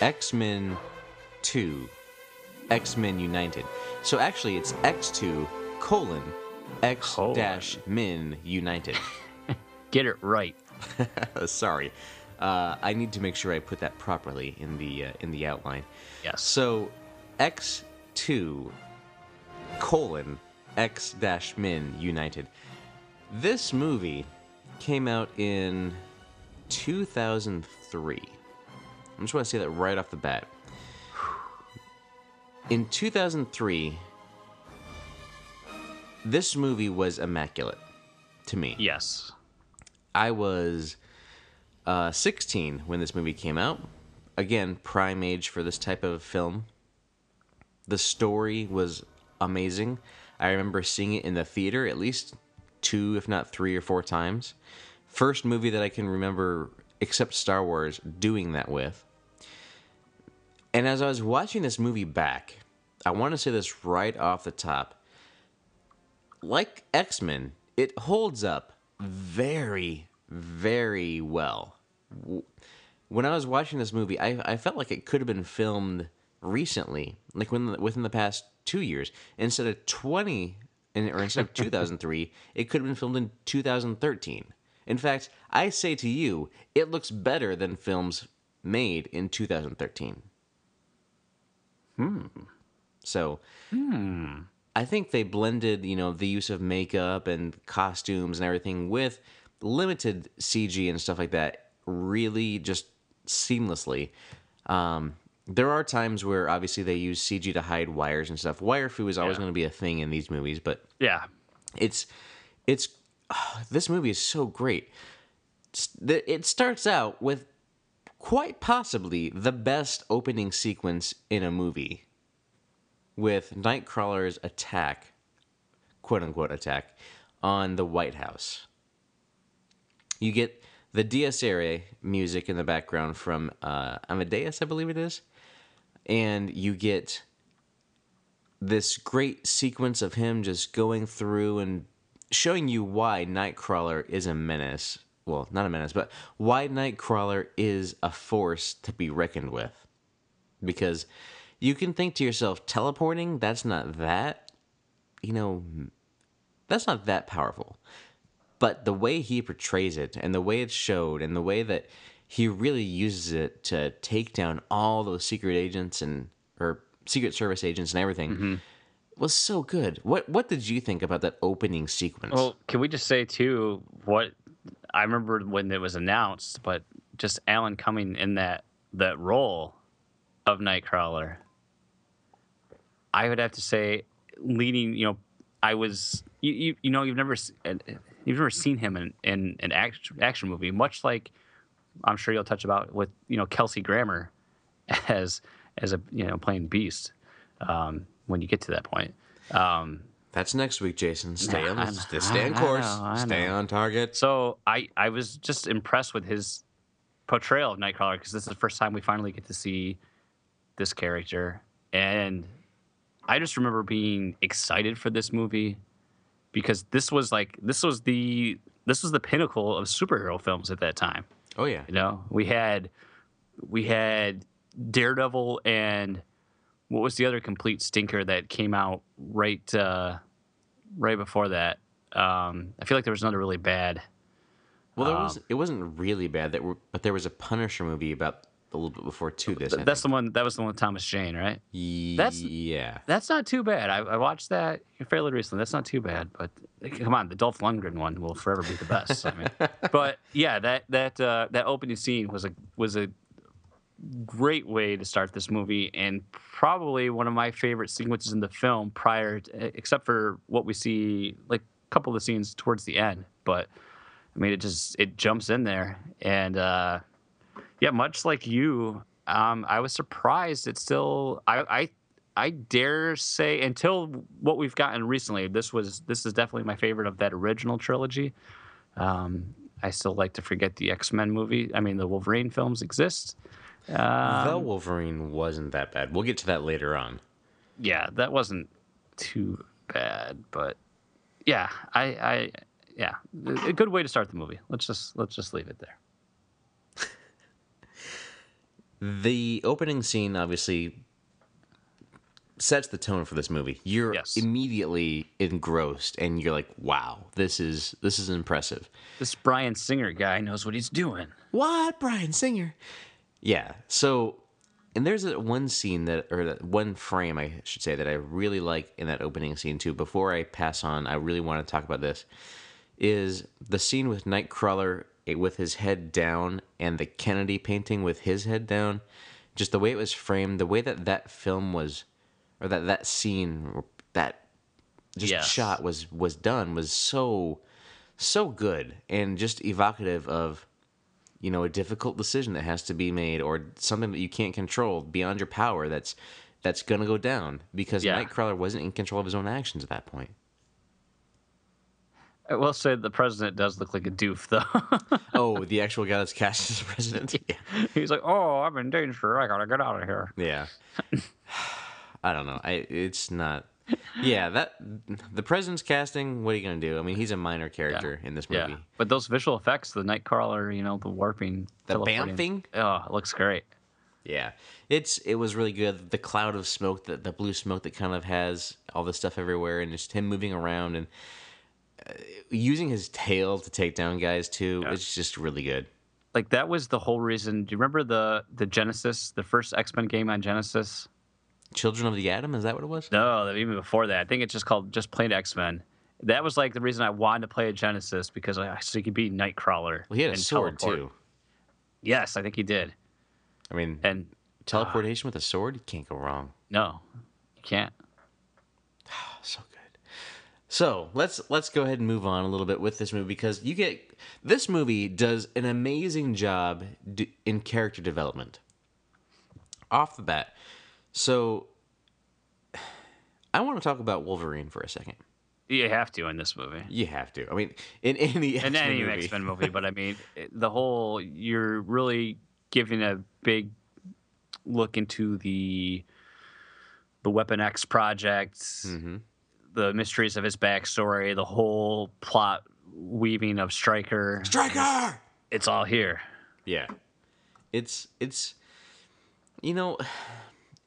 A: X Men 2, X Men United. So actually, it's X2 colon X dash Men United.
B: Get it right.
A: Sorry, uh, I need to make sure I put that properly in the uh, in the outline.
B: Yes.
A: So, X two colon X dash Men United. This movie came out in 2003. I just want to say that right off the bat. In 2003, this movie was immaculate to me.
B: Yes.
A: I was uh, 16 when this movie came out. Again, prime age for this type of film. The story was amazing. I remember seeing it in the theater at least two, if not three or four times. First movie that I can remember, except Star Wars, doing that with. And as I was watching this movie back, I want to say this right off the top. Like X Men, it holds up very, very well. When I was watching this movie, I, I felt like it could have been filmed recently, like when, within the past two years. Instead of 20, or instead of 2003, it could have been filmed in 2013. In fact, I say to you, it looks better than films made in 2013. So, I think they blended, you know, the use of makeup and costumes and everything with limited CG and stuff like that really just seamlessly. Um, there are times where obviously they use CG to hide wires and stuff. Wire fu is always
B: Yeah.
A: going to be a thing in these movies, but
B: Yeah.
A: it's it's this movie is so great. It starts out with quite possibly the best opening sequence in a movie with Nightcrawler's attack, quote unquote attack, on the White House. You get the Dies Irae music in the background from uh, Amadeus, I believe it is, and you get this great sequence of him just going through and showing you why Nightcrawler is a menace. Well, not a menace, but why Nightcrawler is a force to be reckoned with. Because you can think to yourself, teleporting, that's not that, you know, that's not that powerful. But the way he portrays it and the way it's showed and the way that he really uses it to take down all those secret agents and or secret service agents and everything mm-hmm. was so good. What what did you think about that opening sequence?
B: Well, can we just say too what I remember when it was announced, but just Alan Cumming in that that role of Nightcrawler. I would have to say, leading. You know, I was you you, you know you've never you've never seen him in in an action action movie, much like I'm sure you'll touch about with you know Kelsey Grammer as as a you know playing Beast um, when you get to that point. Um,
A: That's next week, Jason. Stay on
B: I
A: the, stay on
B: I
A: course.
B: know, I
A: stay
B: know.
A: on target.
B: So I I was just impressed with his portrayal of Nightcrawler because this is the first time we finally get to see this character, and I just remember being excited for this movie because this was like this was the this was the pinnacle of superhero films at that time.
A: Oh yeah.
B: You know, we had we had Daredevil and what was the other complete stinker that came out right uh, right before that? Um, I feel like there was another really bad.
A: Well, there
B: Um,
A: was. It wasn't really bad. That, were, but there was a Punisher movie about a little bit before to this.
B: That's the one. That was the one with Thomas Jane, right? that's-
A: yeah.
B: That's not too bad. I, I watched that fairly recently. That's not too bad. But come on, the Dolph Lundgren one will forever be the best. I mean, but yeah, that that uh, that opening scene was a was a great way to start this movie, and probably one of my favorite sequences in the film. Prior, to, except for what we see, like a couple of the scenes towards the end, but I mean, it just it jumps in there, and uh, yeah, much like you, um, I was surprised. It's still I, I I dare say until what we've gotten recently, this was this is definitely my favorite of that original trilogy. Um, I still like to forget the X Men movie. I mean, the Wolverine films exist. Um,
A: the Wolverine wasn't that bad. We'll get to that later on.
B: yeah, that wasn't too bad, but yeah, I, I yeah, a good way to start the movie. Let's just let's just leave it there.
A: The opening scene obviously sets the tone for this movie. You're
B: Yes.
A: immediately engrossed, and you're like, "Wow, this is this is impressive."
B: This Bryan Singer guy knows what he's doing.
A: What, Bryan Singer? Yeah. So, and there's a one scene that, or that one frame, I should say, that I really like in that opening scene too. Before I pass on, I really want to talk about this. Is the scene with Nightcrawler eh, with his head down and the Kennedy painting with his head down? Just the way it was framed, the way that that film was, or that that scene, that just
B: Yes.
A: shot was was done was so so good and just evocative of you know a difficult decision that has to be made or something that you can't control beyond your power that's that's gonna go down because
B: Yeah.
A: Nightcrawler wasn't in control of his own actions at that point.
B: I will say the president does look like a doof, though.
A: Oh, the actual guy that's cast as president. Yeah.
B: He's like, "Oh, I'm in danger. I gotta get out of here."
A: Yeah. I don't know. I it's not. Yeah, that the president's casting. What are you gonna do? I mean, he's a minor character in this movie.
B: Yeah, but those visual effects, the Nightcrawler, you know, the warping,
A: The bamfing?
B: Oh, it looks great.
A: Yeah, it's it was really good. The cloud of smoke, that the blue smoke that kind of has all this stuff everywhere, and just him moving around and uh, using his tail to take down guys too.
B: Yeah.
A: It's just really good.
B: Like that was the whole reason. Do you remember the the Genesis, the first X Men game on Genesis?
A: Children of the Atom, is that what it was?
B: No, even before that. I think it's just called just plain X Men. That was like the reason I wanted to play a Genesis because I so you could be Nightcrawler.
A: Well, he had a sword
B: teleport.
A: too.
B: Yes, I think he did.
A: I mean,
B: And uh,
A: teleportation with a sword, you can't go wrong.
B: no, you can't.
A: Oh, so good. So let's let's go ahead and move on a little bit with this movie because you get this movie does an amazing job d- in character development off the bat. So I want to talk about Wolverine for a second.
B: You have to in this movie.
A: You have to. I mean, in any
B: in
A: X-Men
B: any
A: movie.
B: X Men movie, but I mean, the whole you're really giving a big look into the the Weapon X project,
A: Mhm.
B: the mysteries of his backstory, the whole plot weaving of Stryker.
A: Striker.
B: It's all here.
A: Yeah. It's it's you know,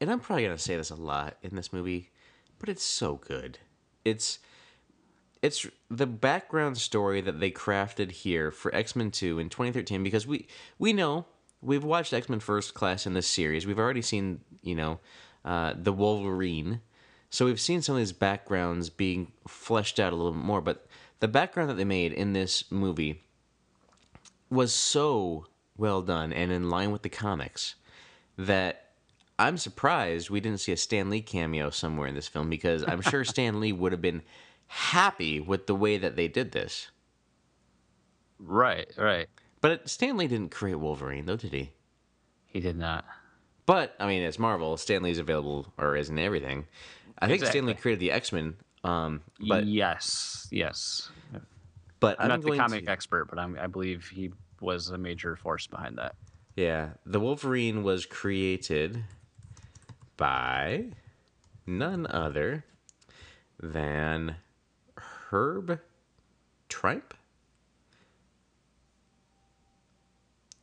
A: and I'm probably to say this a lot in this movie, but it's so good. It's it's the background story that they crafted here for X-Men 2 in 2013 because we we know we've watched X-Men First Class in this series. We've already seen, you know, uh, the Wolverine. So we've seen some of these backgrounds being fleshed out a little bit more, but the background that they made in this movie was so well done and in line with the comics that I'm surprised we didn't see a Stan Lee cameo somewhere in this film because I'm sure Stan Lee would have been happy with the way that they did this.
B: Right, right.
A: But Stan Lee didn't create Wolverine, though, did he?
B: He did not.
A: But I mean, it's Marvel. Stan Lee's available or isn't everything. I think Stan Lee created the X Men. Um, but
B: yes, yes.
A: but
B: I'm,
A: I'm,
B: not the comic
A: to,
B: expert, but I'm, I believe he was a major force behind that.
A: Yeah, the Wolverine was created by none other than Herb Trimpe.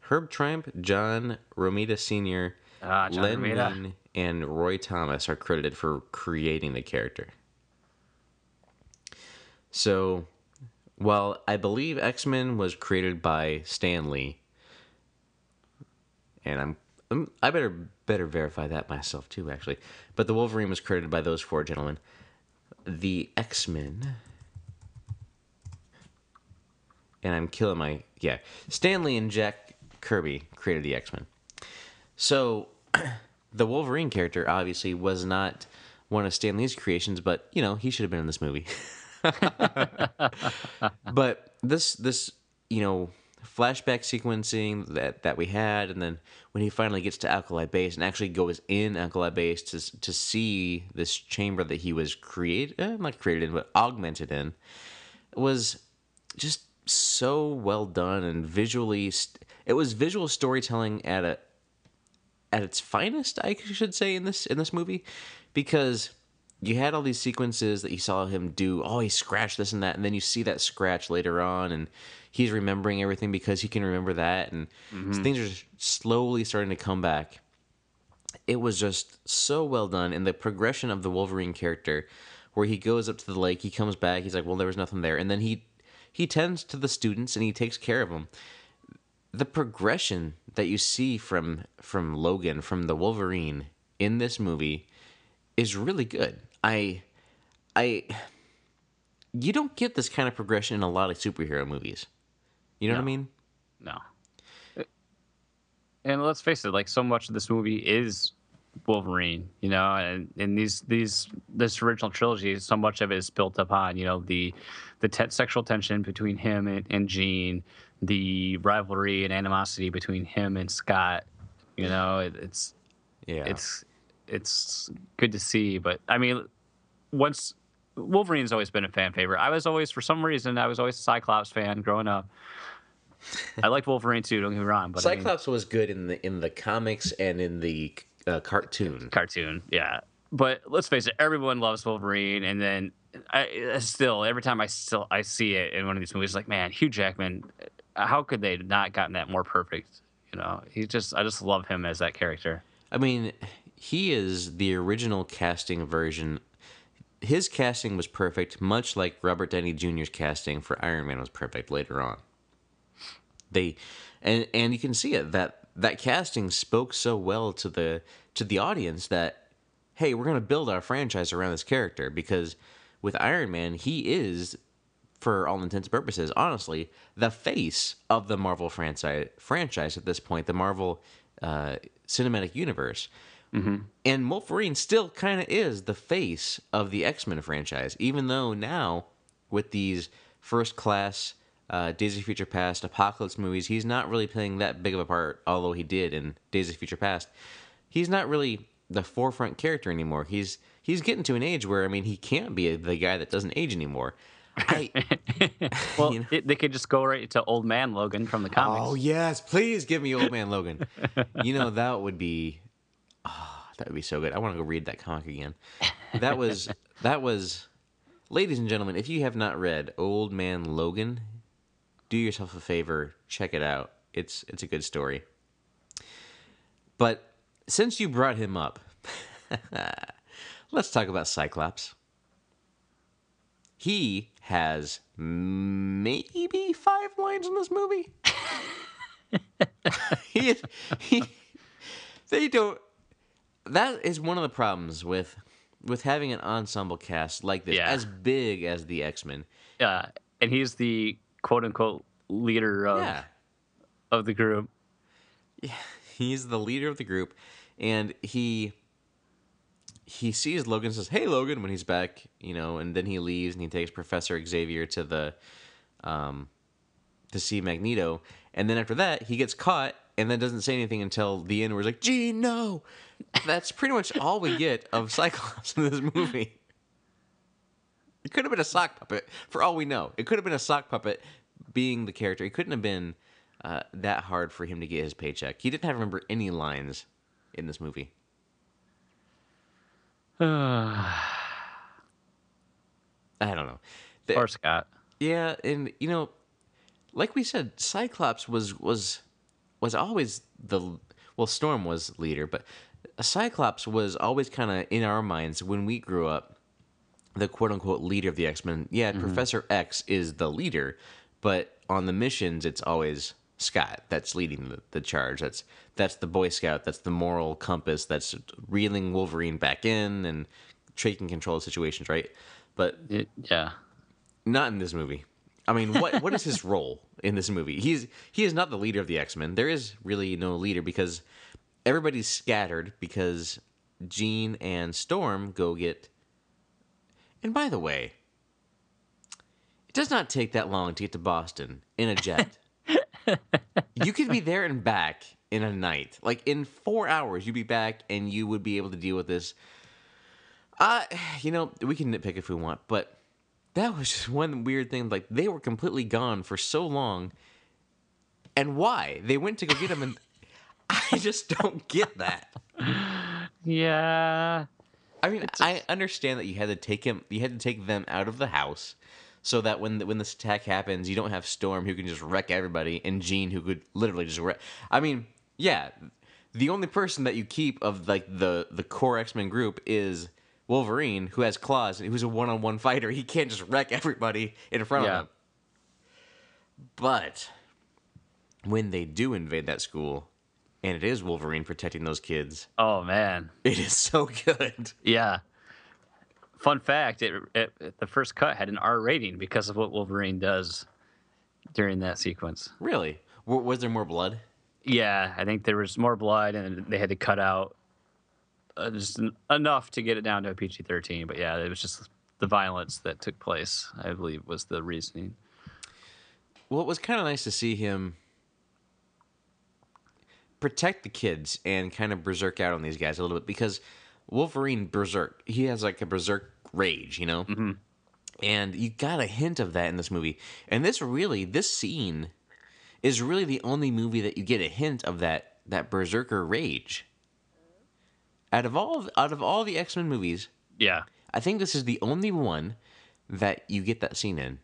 A: Herb Trimpe, John Romita Sr.,
B: Ah, John
A: Len
B: Romita.
A: And Roy Thomas are credited for creating the character. So, while I believe X Men was created by Stan Lee, and I'm I better better verify that myself too, actually. But the Wolverine was created by those four gentlemen. The X Men, and I'm killing my yeah. Stan Lee and Jack Kirby created the X Men. So, the Wolverine character obviously was not one of Stan Lee's creations, but you know he should have been in this movie. but this this you know flashback sequencing that that we had, and then when he finally gets to Alkali Base and actually goes in Alkali Base to to see this chamber that he was created, eh, not created in, but augmented in, was just so well done and visually. St- it was visual storytelling at a at its finest, I should say in this in this movie, because you had all these sequences that you saw him do. Oh, he scratched this and that, and then you see that scratch later on, and he's remembering everything because he can remember that, and mm-hmm. things are slowly starting to come back. It was just so well done, and the progression of the Wolverine character, where he goes up to the lake, he comes back, he's like, "Well, there was nothing there," and then he he tends to the students and he takes care of them the progression that you see from from Logan from the Wolverine in this movie is really good. I I you don't get this kind of progression in a lot of superhero movies. You know what I mean?
B: No. And let's face it, like so much of this movie is Wolverine, you know, and, and these these this original trilogy, so much of it is built upon, you know, the the te- sexual tension between him and, and Jean, the rivalry and animosity between him and Scott. You know, it, it's
A: Yeah.
B: it's it's good to see. But I mean, once Wolverine's always been a fan favorite. I was always, for some reason, I was always a Cyclops fan growing up. I liked Wolverine too. Don't get me wrong, but I mean,
A: Cyclops was good in the in the comics and in the uh, cartoon.
B: cartoon, yeah. But let's face it, everyone loves Wolverine, and then I I still every time I still I see it in one of these movies, like man, Hugh Jackman, how could they not gotten that more perfect? You know, he just I just love him as that character.
A: I mean, he is the original casting version. His casting was perfect, much like Robert Downey Jr.'s casting for Iron Man was perfect later on. They and and you can see it that that casting spoke so well to the to the audience that hey, we're to build our franchise around this character because with Iron Man, he is for all intents and purposes, honestly, the face of the Marvel franchise franchise at this point, the Marvel uh, cinematic universe. And Wolverine still kind of is the face of the X Men franchise, even though now with these first class uh, Days of Future Past apocalypse movies. He's not really playing that big of a part, although he did in Days of Future Past. He's not really the forefront character anymore. He's he's getting to an age where I mean he can't be the guy that doesn't age anymore. I,
B: Well,
A: You know?
B: it, they could just go right to Old Man Logan from the comics.
A: Oh yes, please give me Old Man Logan. you know that would be, oh, that would be so good. I want to go read that comic again. That was that was, ladies and gentlemen. If you have not read Old Man Logan, do yourself a favor, check it out. It's it's a good story. But since you brought him up, let's talk about Cyclops. He has maybe five lines in this movie. he, he, they don't. That is one of the problems with with having an ensemble cast like this,
B: Yeah.
A: as big as the X Men.
B: Yeah, and he's the quote unquote leader of
A: Yeah,
B: of the group.
A: Yeah, he's the leader of the group, and he he sees Logan says, "Hey, Logan," when he's back, you know, and then he leaves and he takes Professor Xavier to the um to see Magneto, and then after that he gets caught and then doesn't say anything until the end, where he's like, "Jean, no." That's pretty much all we get of Cyclops in this movie. It could have been a sock puppet, for all we know. It could have been a sock puppet being the character. It couldn't have been uh, that hard for him to get his paycheck. He didn't have to remember any lines in this movie. I don't know. The-
B: Or Scott.
A: yeah, and you know, like we said, Cyclops was was was always the well, Storm was leader, but Cyclops was always kind of in our minds when we grew up, the quote unquote leader of the X Men. Yeah, mm-hmm. Professor X is the leader, but on the missions, it's always Scott that's leading the, the charge. That's that's the Boy Scout. That's the moral compass. That's reeling Wolverine back in and taking control of situations. Right, but
B: It- yeah.
A: not in this movie. I mean, what what is his role in this movie? He's he is not the leader of the X Men. There is really no leader because everybody's scattered because Jean and Storm go get. And by the way, it does not take that long to get to Boston in a jet. you could be there and back in a night. Like in four hours, you'd be back and you would be able to deal with this. Uh, you know, we can nitpick if we want, but that was just one weird thing. Like they were completely gone for so long, and why they went to go get them, and I just don't get that.
B: Yeah.
A: I mean, I understand that you had to take him, you had to take them out of the house, so that when the, when this attack happens, you don't have Storm who can just wreck everybody, and Jean who could literally just wreck. I mean, yeah, the only person that you keep of like the the core X Men group is Wolverine, who has claws and who's a one on one fighter. He can't just wreck everybody in front
B: Yeah.
A: of him. But when they do invade that school, and it is Wolverine protecting those kids,
B: Oh man.
A: it is so good.
B: Yeah. Fun fact: it, it the first cut had an R rating because of what Wolverine does during that sequence.
A: Really? W- was there more blood?
B: Yeah, I think there was more blood, and they had to cut out uh, just en- enough to get it down to a PG thirteen. But yeah, it was just the violence that took place. I believe was the reasoning.
A: Well, it was kind of nice to see him protect the kids and kind of berserk out on these guys a little bit because Wolverine berserk, he has like a berserk rage, you know? Mm-hmm. And you got a hint of that in this movie. And this really, this scene is really the only movie that you get a hint of that that berserker rage. Out of all out of all the X-Men movies,
B: Yeah,
A: I think this is the only one that you get that scene in.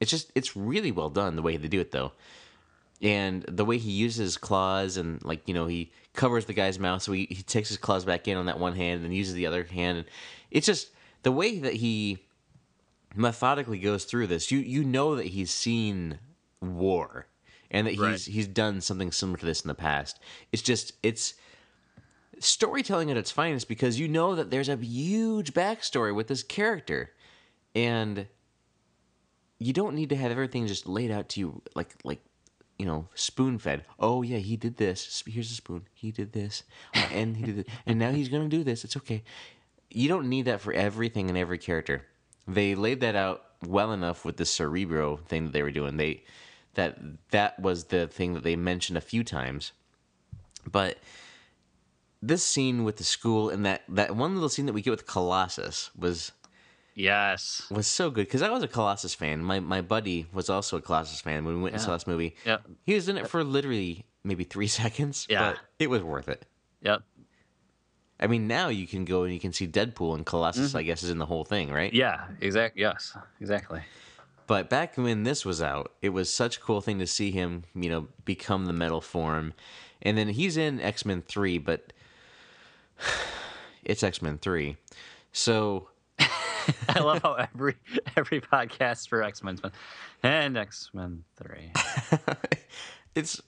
A: It's just it's really well done the way they do it though. And the way he uses claws and like, you know, he covers the guy's mouth so he, he takes his claws back in on that one hand and uses the other hand and it's just the way that he methodically goes through this, you you know that he's seen war and that he's
B: Right.
A: he's done something similar to this in the past. It's just it's storytelling at its finest because you know that there's a huge backstory with this character and you don't need to have everything just laid out to you like like you know spoon fed oh yeah he did this. Here's a spoon. He did this. Uh, and he did and now he's gonna do this. It's okay. You don't need that for everything and every character. They laid that out well enough with the cerebro thing that they were doing. They that that was the thing that they mentioned a few times. But this scene with the school and that that one little scene that we get with Colossus was
B: Yes.
A: was so good because I was a Colossus fan. My my buddy was also a Colossus fan when we went and saw this movie.
B: Yep.
A: He was in it for literally maybe three seconds.
B: Yeah.
A: But it was worth it.
B: Yep.
A: I mean, now you can go and you can see Deadpool and Colossus. I guess is in the whole thing, right?
B: Mm-hmm. Yeah. Exactly. Yes. Exactly.
A: But back when this was out, it was such a cool thing to see him, you know, become the metal form. And then he's in X Men 3, but it's X Men 3. So,
B: I love how every every podcast for X Men and X Men Three.
A: it's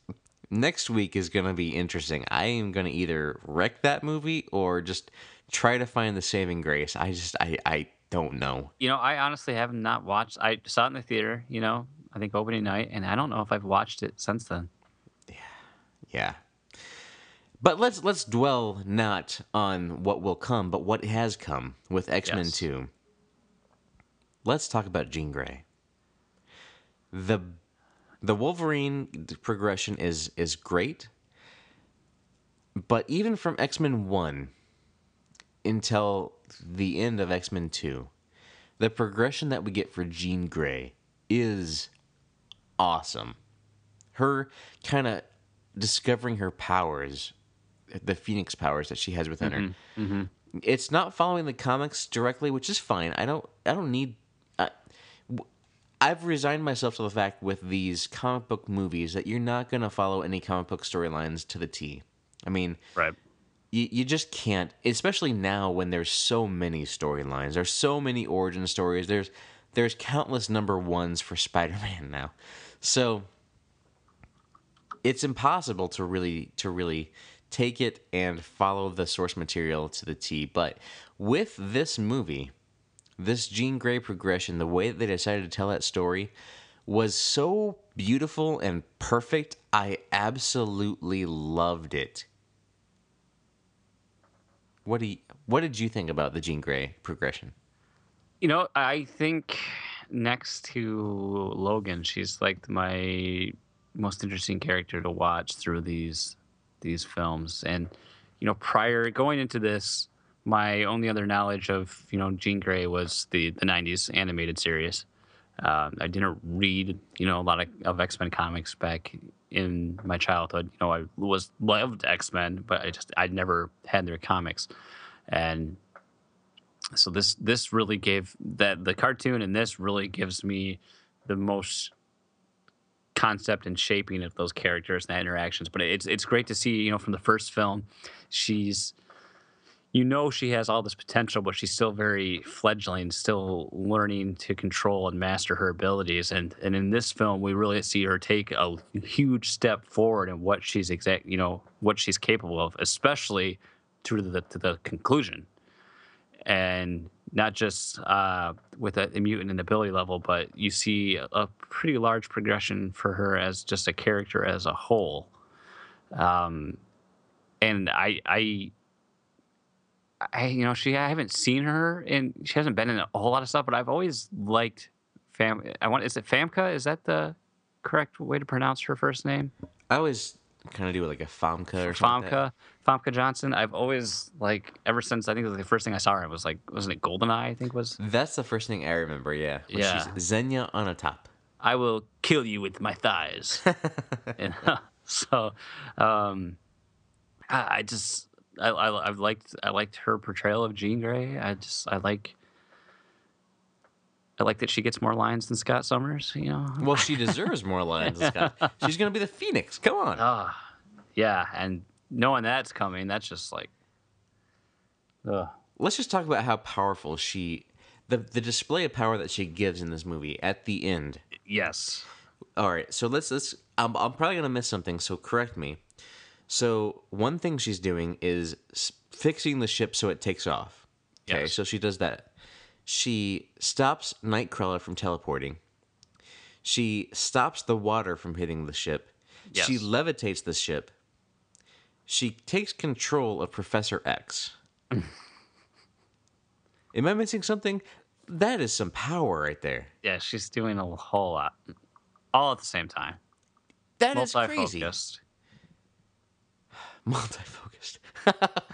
A: next week is going to be interesting. I am going to either wreck that movie or just try to find the saving grace. I just, I, I don't know.
B: You know, I honestly have not watched. I saw it in the theater. You know, I think opening night, and I don't know if I've watched it since then.
A: Yeah. Yeah. But let's let's dwell not on what will come, but what has come with X Men
B: Yes.
A: Two. Let's talk about Jean Grey. the The Wolverine progression is is great, but even from X Men One until the end of X Men Two, the progression that we get for Jean Grey is awesome. Her kind of discovering her powers, the Phoenix powers that she has within her. Mm-hmm, mm-hmm. It's not following the comics directly, which is fine. I don't. I don't need. I've resigned myself to the fact with these comic book movies that you're not going to follow any comic book storylines to the T. I mean,
B: Right.
A: you, you just can't especially now when there's so many storylines there's so many origin stories there's there's countless number ones for spider-man now so it's impossible to really to really take it and follow the source material to the t but with this movie this Jean Grey progression, the way that they decided to tell that story was so beautiful and perfect. I absolutely loved it. What do you, what did you think about the Jean Grey progression?
B: You know, I think next to Logan, she's like my most interesting character to watch through these these films. And you know, prior going into this, my only other knowledge of you know Jean Grey was the the '90s animated series. Um, I didn't read you know a lot of, of X Men comics back in my childhood. You know, I was loved X Men, but I just I'd never had their comics, and so this this really gave that the cartoon and this really gives me the most concept and shaping of those characters and that interactions but it's it's great to see you know from the first film she's you know she has all this potential but she's still very fledgling still learning to control and master her abilities and and in this film we really see her take a huge step forward in what she's exact you know what she's capable of especially to the to the conclusion and not just uh, with a, a mutant and ability level, but you see a, pretty large progression for her as just a character as a whole. Um, and I, I, I, you know, she I haven't seen her and she hasn't been in a whole lot of stuff, but I've always liked Fam. I want is it Famka? Is that the correct way to pronounce her first name?
A: I always kind of do it like a Famka or something. like that.
B: Famka, Famka Johnson. I've always like ever since I think it was the first thing I saw her. It was like wasn't it Goldeneye? I think was
A: That's the first thing I remember. Yeah,
B: Yeah.
A: She's Xenia on a top.
B: I will kill you with my thighs. and, so, um, I, I just I, I I've liked I liked her portrayal of Jean Grey. I just I like. I like that she gets more lines than Scott Summers. You know,
A: Well, she deserves more lines. than Scott. She's gonna be the Phoenix. Come on.
B: ah, yeah, and knowing that's coming, that's just like, ugh.
A: let's just talk about how powerful she the the display of power that she gives in this movie at the end.
B: yes,
A: All right, so let's let's I'm I'm probably going to miss something, so correct me. So, one thing she's doing is fixing the ship so it takes off. Okay,
B: Yes.
A: so she does that. She stops Nightcrawler from teleporting. She stops the water from hitting the ship. She levitates the ship. She takes control of Professor X. Am I missing something? that is some power right there.
B: Yeah, she's doing a whole lot, all at the same time.
A: That is crazy.
B: Multi-focused.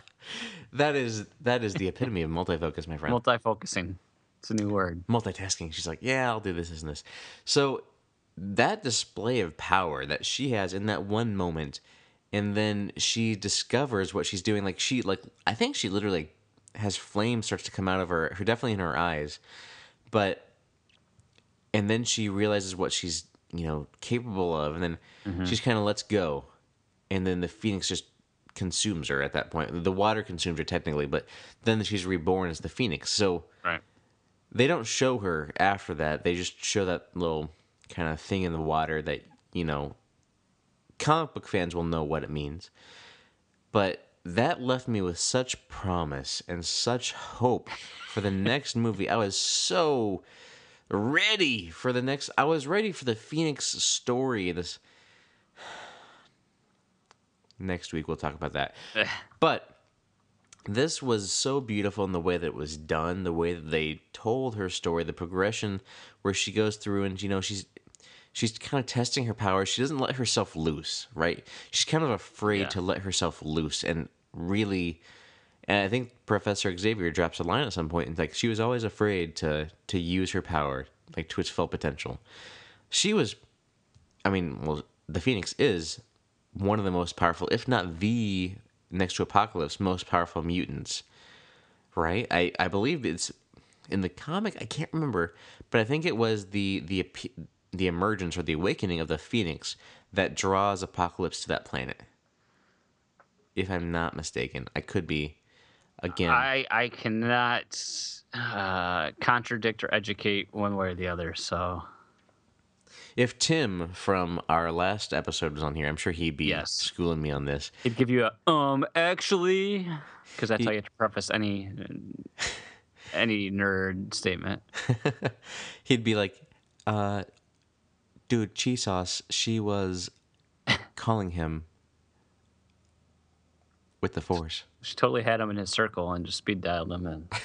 A: That is that is the epitome of multifocus, my friend.
B: Multi-focusing. It's a new word.
A: multitasking. She's like, yeah, I'll do this, this, and this. So that display of power that she has in that one moment, and then she discovers what she's doing. Like she, like I think she literally has flame starts to come out of her, her definitely in her eyes, but and then she realizes what she's you know capable of, and then mm-hmm. she's kind of lets go, and then the phoenix just consumes her at that point. The water consumes her technically, but then she's reborn as the phoenix. So
B: Right.
A: they don't show her after that. They just show that little kind of thing in the water that, you know, comic book fans will know what it means. But that left me with such promise and such hope for the next movie. I was so ready for the next I was ready for the Phoenix story this next week we'll talk about that. But this was so beautiful in the way that it was done, the way that they told her story, the progression where she goes through and you know she's she's kind of testing her powers. She doesn't let herself loose, right? She's kind of afraid
B: Yeah.
A: to let herself loose and really and I think Professor Xavier drops a line at some point and like she was always afraid to to use her power like to its full potential. She was I mean, well, the Phoenix is one of the most powerful, if not the next to Apocalypse, most powerful mutants. Right? I, I believe it's in the comic. I can't remember, but I think it was the the the emergence or the awakening of the Phoenix that draws Apocalypse to that planet. If I'm not mistaken, I could be. Again,
B: I I cannot uh, contradict or educate one way or the other. So
A: if Tim from our last episode was on here, I'm sure he'd be
B: Yes.
A: schooling me on this.
B: he'd give you a um actually because that's how you have to preface any any nerd statement.
A: He'd be like, uh, dude, cheese sauce, she was calling him with the force.
B: She totally had him in his circle and just speed dialed him in.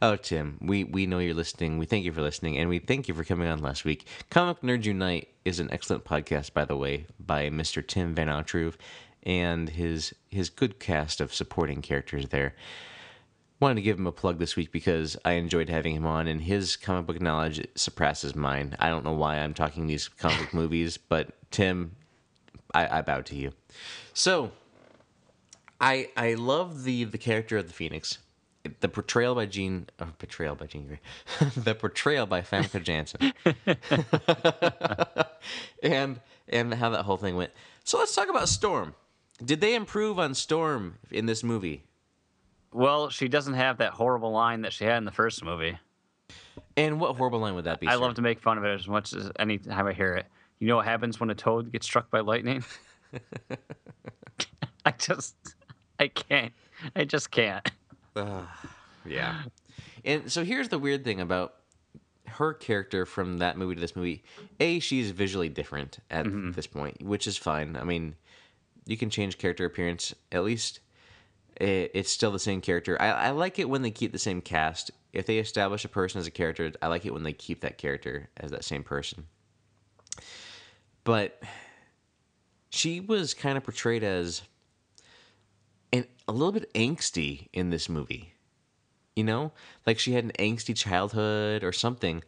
A: Oh, Tim, we, we know you're listening. We thank you for listening, and we thank you for coming on last week. Comic Nerds Unite is an excellent podcast, by the way, by Mr. Tim Van Outruve and his his good cast of supporting characters there. Wanted to give him a plug this week because I enjoyed having him on, and his comic book knowledge surpasses mine. I don't know why I'm talking these comic book movies, but Tim, I, I bow to you. So, I I love the the character of the Phoenix, the portrayal by Jean, uh, portrayal by Jean Grey, the portrayal by Famke Janssen, and and how that whole thing went. So let's talk about Storm. Did they improve on Storm in this movie?
B: Well, she doesn't have that horrible line that she had in the first movie.
A: And what horrible line would that be?
B: I
A: sir?
B: love to make fun of it as much as any time I hear it. You know what happens when a toad gets struck by lightning? I just, I can't. I just can't.
A: Yeah. And so here's the weird thing about her character from that movie to this movie. A, she's visually different at mm-hmm. this point, which is fine. I mean, you can change character appearance. At least it, it's still the same character. I, I like it when they keep the same cast. If they establish a person as a character, I like it when they keep that character as that same person. But she was kind of portrayed as a little bit angsty in this movie. You know, like she had an angsty childhood or something,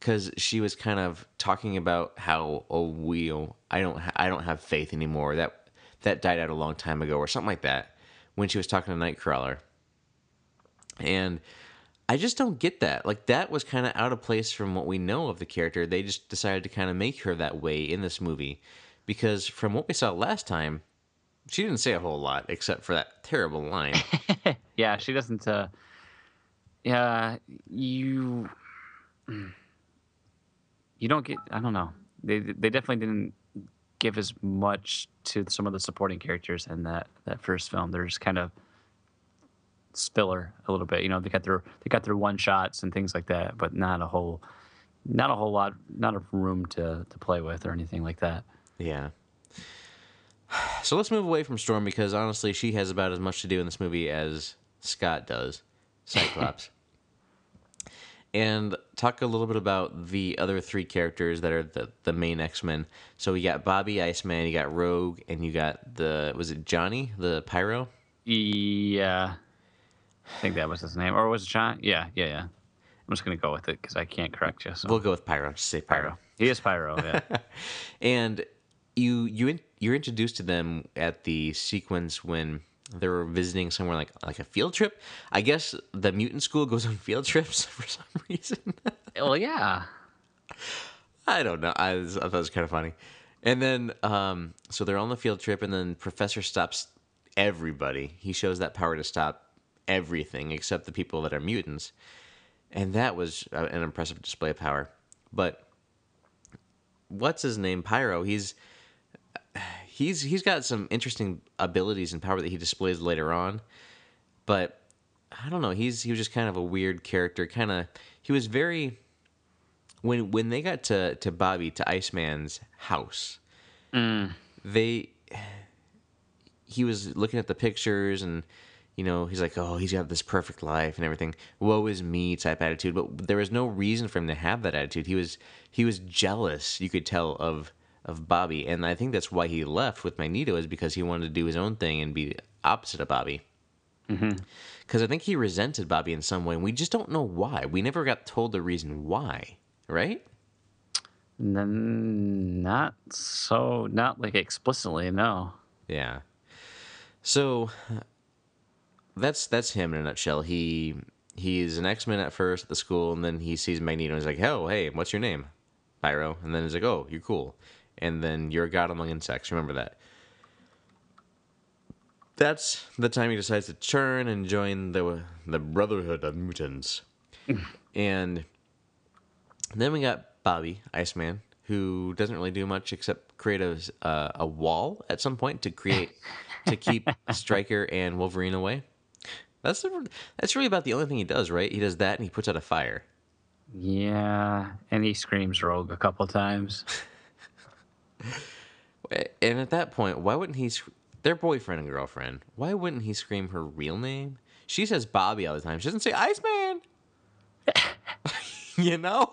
A: because she was kind of talking about how oh we oh, I don't ha- I don't have faith anymore. That that died out a long time ago or something like that when she was talking to Nightcrawler. And I just don't get that. Like that was kind of out of place from what we know of the character. They just decided to kind of make her that way in this movie because from what we saw last time, she didn't say a whole lot except for that terrible line.
B: Yeah, she doesn't. Uh, yeah, you. You don't get. I don't know. They they definitely didn't give as much to some of the supporting characters in that that first film. They're just kind of spiller a little bit. You know, they got their they got their one shots and things like that, but not a whole, not a whole lot, not a room to to play with or anything like that.
A: Yeah. So let's move away from Storm because honestly, she has about as much to do in this movie as Scott does. Cyclops. and talk a little bit about the other three characters that are the, the main X Men. So you got Bobby Iceman, you got Rogue, and you got the was it Johnny the Pyro?
B: Yeah, I think that was his name, or was it John? Yeah, yeah, yeah. I'm just gonna go with it because I can't correct you. So.
A: We'll go with Pyro. Just say Pyro.
B: Pyro. He is Pyro. Yeah.
A: and you you in, you're introduced to them at the sequence when they're visiting somewhere like like a field trip. I guess the mutant school goes on field trips for some reason.
B: well, yeah.
A: I don't know. I, was, I thought it was kind of funny. And then, um, so they're on the field trip, and then Professor stops everybody. He shows that power to stop everything except the people that are mutants. And that was uh, an impressive display of power. But what's his name? Pyro. He's he's he's got some interesting abilities and power that he displays later on. But I don't know. He's he was just kind of a weird character. Kind of he was very when when they got to to Bobby to Iceman's house. Mm. They he was looking at the pictures and you know he's like oh he's got this perfect life and everything woe is me type attitude but there was no reason for him to have that attitude he was he was jealous you could tell of of bobby and i think that's why he left with magneto is because he wanted to do his own thing and be opposite of bobby mm-hmm. because i think he resented bobby in some way and we just don't know why we never got told the reason why right
B: N- not so, not like explicitly. No.
A: Yeah. So that's that's him in a nutshell. He he's an X Men at first at the school, and then he sees Magneto and he's like, "Oh, hey, what's your name?" Pyro. And then he's like, "Oh, you're cool." And then you're a god among insects. Remember that. That's the time he decides to turn and join the the Brotherhood of Mutants. and then we got Bobby Iceman, who doesn't really do much except create a uh, a wall at some point to create to keep Stryker and Wolverine away. That's the, that's really about the only thing he does, right? He does that and he puts out a fire.
B: Yeah, and he screams rogue a couple times.
A: And at that point, why wouldn't he? sc- Their boyfriend and girlfriend. Why wouldn't he scream her real name? She says Bobby all the time. She doesn't say Iceman. you know.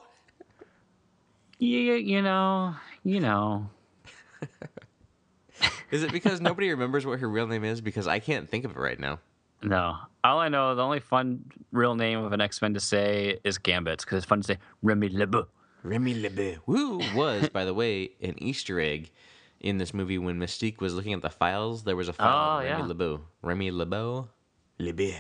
B: Yeah, you know, you know.
A: Is it because nobody remembers what her real name is? Because I can't think of it right now.
B: No. All I know, the only fun real name of an X Men to say is Gambit, because it's fun to say Remy LeBeau.
A: Remy LeBeau, who was, by the way, an Easter egg in this movie when Mystique was looking at the files. There was a file
B: Oh,
A: of Remy
B: yeah.
A: LeBeau. Remy LeBeau? LeBeau.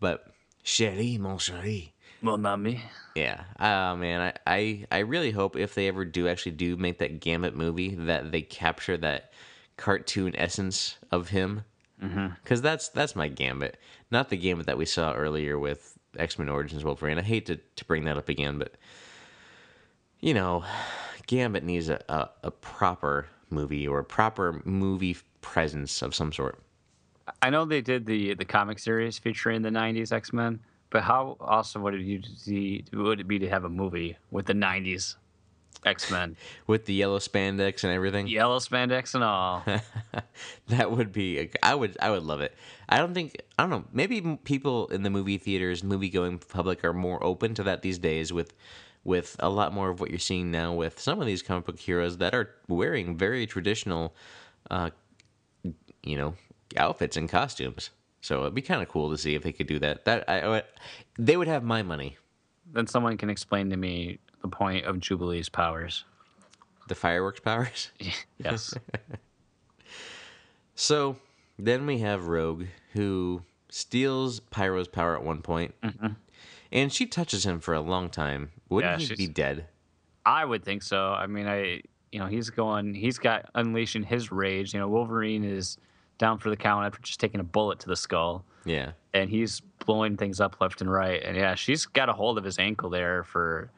A: But, chérie, mon chéri.
B: Mon ami.
A: Yeah. Oh, man. I, I, I really hope if they ever do actually do make that Gambit movie that they capture that cartoon essence of him. Mm-hmm. Because that's that's my Gambit. Not the Gambit that we saw earlier with X Men Origins Wolverine. I hate to, to bring that up again, but you know, Gambit needs a, a, a proper movie or a proper movie presence of some sort.
B: I know they did the the comic series featuring the '90s X Men, but how awesome would it you see would it be to have a movie with the '90s X Men,
A: With the yellow spandex and everything.
B: yellow spandex and all?
A: that would be I would I would love it. I don't think I don't know, maybe people in the movie theaters, movie going public are more open to that these days with with a lot more of what you're seeing now with some of these comic book heroes that are wearing very traditional uh you know, outfits and costumes. So it'd be kind of cool to see if they could do that. That I, they would have my money.
B: then someone can explain to me the point of Jubilee's powers.
A: The fireworks powers.
B: Yes.
A: So then we have Rogue, who steals Pyro's power at one point, and she touches him for a long time. Wouldn't
B: Yeah,
A: he be dead?
B: I would think so. I mean, I you know he's going, he's got unleashing his rage. You know, Wolverine is down for the count after just taking a bullet to the skull,
A: Yeah,
B: and he's blowing things up left and right. And yeah, she's got a hold of his ankle there for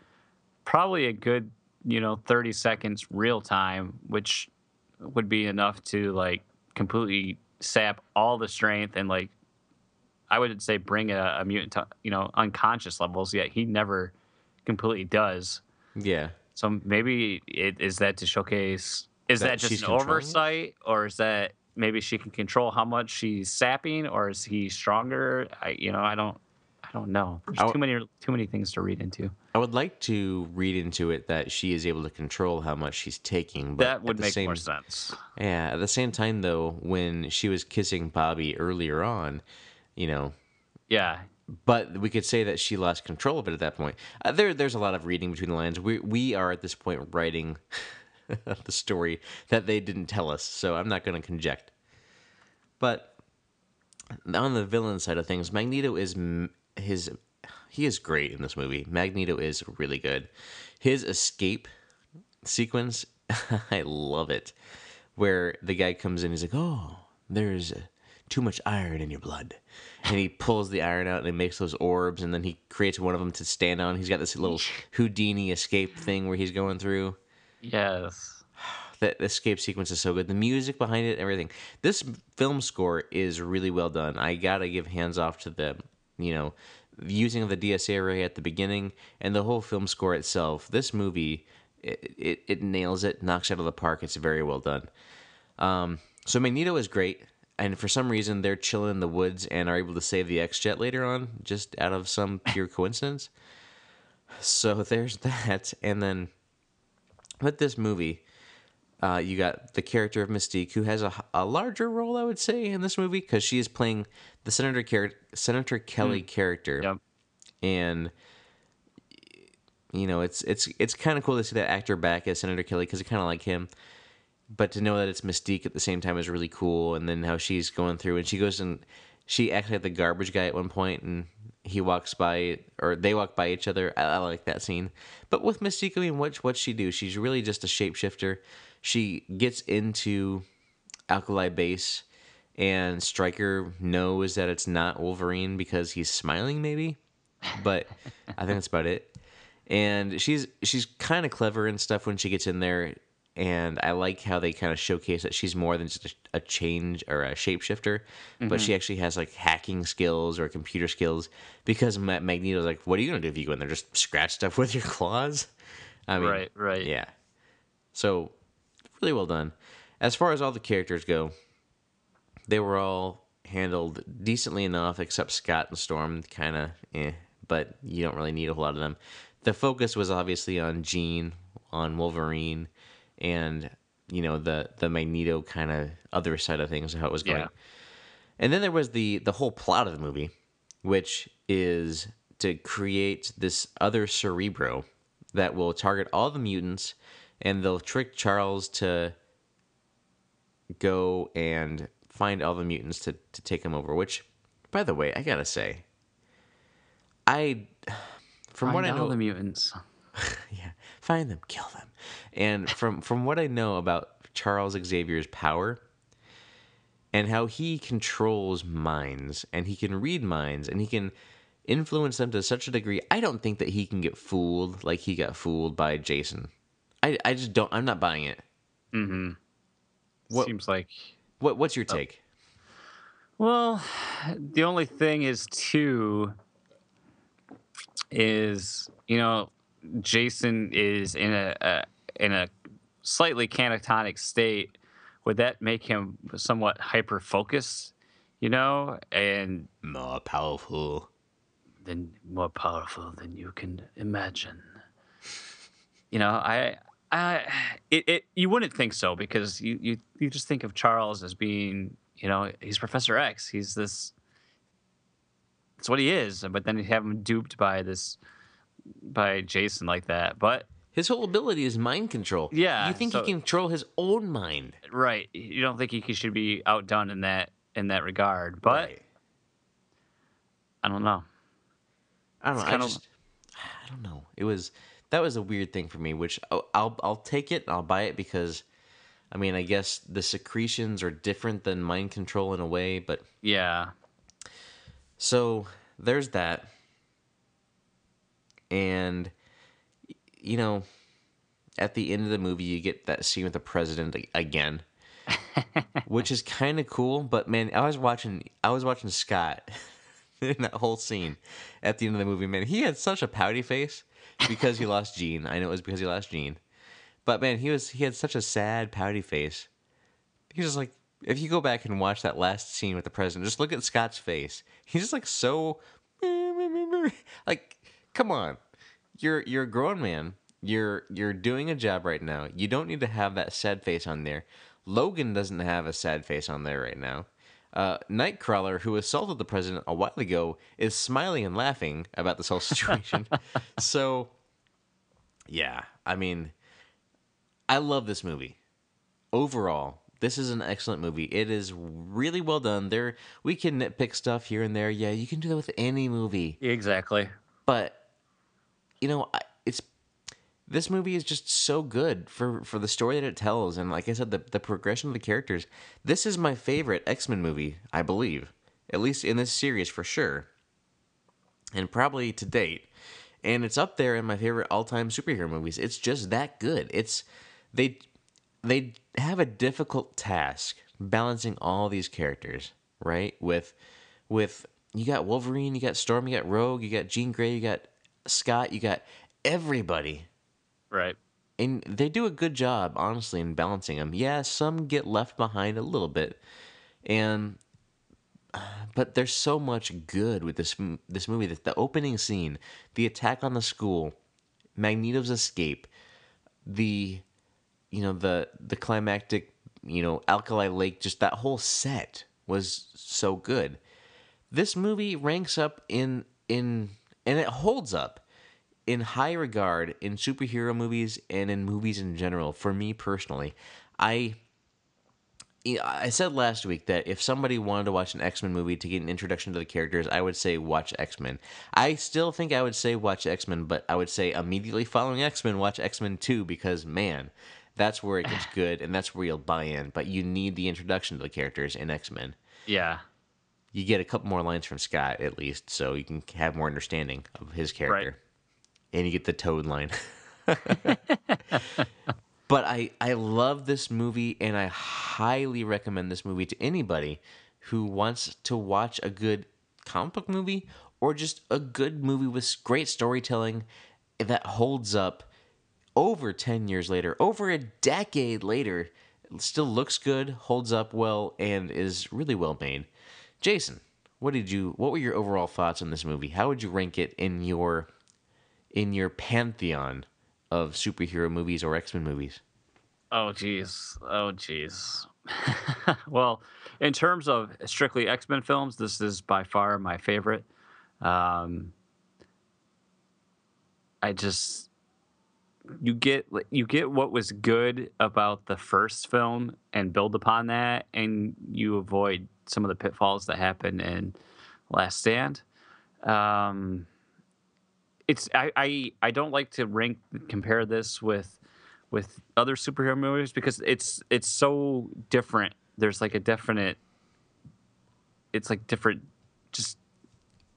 B: probably a good you know 30 seconds real time, which would be enough to like completely sap all the strength and like I would say bring a, a mutant to you know unconscious levels. Yet he never completely does.
A: yeah.
B: So maybe it is that to showcase is
A: That
B: that, just an
A: controlling it?
B: oversight or is that maybe she can control how much she's sapping or is he stronger? I you know, I don't I don't know. There's
A: I-
B: too many too many things to read into.
A: I would like to read into it that she is able to control how much she's taking. But
B: that would make
A: same,
B: more sense.
A: Yeah, at the same time though, when she was kissing Bobby earlier on, you know,
B: Yeah,
A: but we could say that she lost control of it at that point. Uh, there, there's a lot of reading between the lines. We we are at this point writing the story that they didn't tell us, so I'm not going to conject. But on the villain side of things, Magneto is his. He is great in this movie. Magneto is really good. His escape sequence, I love it. Where the guy comes in, he's like, "Oh, there's uh, too much iron in your blood," and he pulls the iron out and he makes those orbs, and then he creates one of them to stand on. He's got this little Houdini escape thing where he's going through.
B: yes,
A: That escape sequence is so good. The music behind it, everything. This film score is really well done. I gotta give hands off to the, you know, using of the DSA array at the beginning and the whole film score itself. This movie, it, it, it nails it, knocks it out of the park. It's very well done. Um, so Magneto is great, and for some reason they're chilling in the woods and are able to save the X Jet later on, just out of some pure coincidence. So there's that, and then with this movie, uh, you got the character of Mystique, who has a, a larger role, I would say, in this movie because she is playing the Senator char- Senator Kelly character,
B: yep,
A: and you know it's it's it's kind of cool to see that actor back as Senator Kelly because I kind of like him. But to know that it's Mystique at the same time is really cool, and then how she's going through and she goes and she acts like the garbage guy at one point, and he walks by or they walk by each other. I, I like that scene. But with Mystique, I mean, what what's she do? She's really just a shapeshifter. She gets into Alkali Base, and Stryker knows that it's not Wolverine because he's smiling, maybe. But I think that's about it. And she's she's kind of clever and stuff when she gets in there. And I like how they kind of showcase that she's more than just a, change or a shapeshifter, but she actually has like hacking skills or computer skills. Because Magneto's like, "What are you gonna do if you go in there? Just scratch stuff with your claws?" I mean,
B: right, right.
A: yeah. So, really well done. As far as all the characters go, they were all handled decently enough, except Scott and Storm, kind of eh, but you don't really need a whole lot of them. The focus was obviously on Jean, on Wolverine, and you know the the Magneto kind of other side of things, how it was going.
B: Yeah.
A: And then there was the the whole plot of the movie, which is to create this other Cerebro that will target all the mutants, and they'll trick Charles to go and find all the mutants to to take him over. Which, by the way, I gotta say, I from what I know,
B: the mutants.
A: yeah, find them, kill them. And from from what I know about Charles Xavier's power and how he controls minds and he can read minds and he can influence them to such a degree, I don't think that he can get fooled like he got fooled by Jason. I I just don't I'm not buying it. Mm-hmm. What-
B: Seems like.
A: What what's your take?
B: Well, the only thing is too is you know Jason is in a, a in a slightly catatonic state. Would that make him somewhat hyper focused? You know, and
A: More powerful.
B: than more powerful than you can imagine. You know, I, I, it, it, you wouldn't think so because you, you, you just think of Charles as being, you know, he's Professor X. He's this. That's what he is. But then you have him duped by this, by Jason like that. But
A: His whole ability is mind control.
B: Yeah,
A: You think
B: so-
A: he can control his own mind.
B: right, you don't think he should be outdone in that in that regard. But
A: Right.
B: I don't know.
A: I don't know. I just, I don't know. It was that was a weird thing for me, which I'll I'll, I'll take it and I'll buy it because, I mean, I guess the secretions are different than mind control in a way, but
B: Yeah.
A: so there's that, and you know, at the end of the movie, you get that scene with the president again, which is kind of cool. But man, I was watching, I was watching Scott in that whole scene at the end of the movie. Man, he had such a pouty face because he lost Jean. I know it was because he lost Jean, but man, he was he had such a sad pouty face. He was just like, if you go back and watch that last scene with the president, just look at Scott's face. He's just like so. like, come on, you're you're a grown man. You're you're doing a job right now. You don't need to have that sad face on there. Logan doesn't have a sad face on there right now. Uh, Nightcrawler, who assaulted the president a while ago, is smiling and laughing about this whole situation. so, yeah, I mean, I love this movie. Overall, this is an excellent movie. It is really well done. There, we can nitpick stuff here and there. Yeah, you can do that with any movie.
B: Exactly.
A: But you know, it's this movie is just so good for for the story that it tells, and like I said, the the progression of the characters. This is my favorite X Men movie, I believe, at least in this series for sure, and probably to date. And it's up there in my favorite all time superhero movies. It's just that good. It's they they have a difficult task balancing all these characters, right? With with you got Wolverine, you got Storm, you got Rogue, you got Jean Grey, you got Scott, you got everybody.
B: Right.
A: And they do a good job, honestly, in balancing them. Yeah, some get left behind a little bit, and uh, but there's so much good with this this movie. The, the opening scene, the attack on the school, Magneto's escape, the you know the the climactic you know Alkali Lake, just that whole set was so good. This movie ranks up in in and it holds up in high regard in superhero movies and in movies in general. For me personally, I yeah, I said last week that if somebody wanted to watch an X Men movie to get an introduction to the characters, I would say watch X Men. I still think I would say watch X Men, but I would say immediately following X Men, watch X Men 2 because, man, that's where it gets good and that's where you'll buy in. But you need the introduction to the characters in X Men.
B: Yeah.
A: You get a couple more lines from Scott, at least, so you can have more understanding of his character. And you get the Toad line. but I, I love this movie and I highly recommend this movie to anybody who wants to watch a good comic book movie or just a good movie with great storytelling that holds up over 10 years later, over a decade later, still looks good, holds up well, and is really well made. Jason, what did you what were your overall thoughts on this movie? How would you rank it in your in your pantheon of superhero movies or X-Men movies?
B: Oh jeez. Oh jeez. well, in terms of strictly X Men films, this is by far my favorite. Um, I just you get you get what was good about the first film and build upon that, and you avoid some of the pitfalls that happened in Last Stand. Um, it's I, I I don't like to rank compare this with with other superhero movies because it's it's so different. There's like a definite it's like different just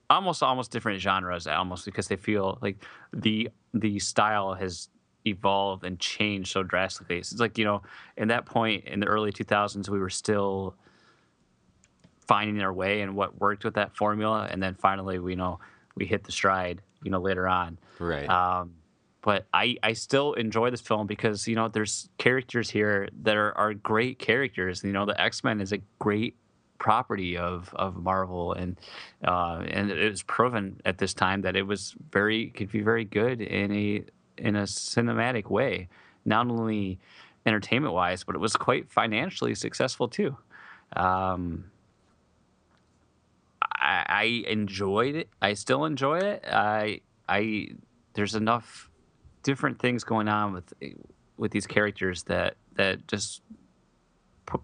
B: almost almost different genres almost because they feel like the the style has evolved and changed so drastically. It's like, you know, in that point in the early 2000s we were still finding our way and what worked with that formula and then finally we know we hit the stride, you know, later on.
A: Right.
B: Um, but I, I still enjoy this film because you know there's characters here that are, are great characters. You know the X Men is a great property of, of Marvel and uh, and it was proven at this time that it was very could be very good in a in a cinematic way, not only entertainment wise, but it was quite financially successful too. Um, I, I enjoyed it. I still enjoy it. I I there's enough different things going on with with these characters that that just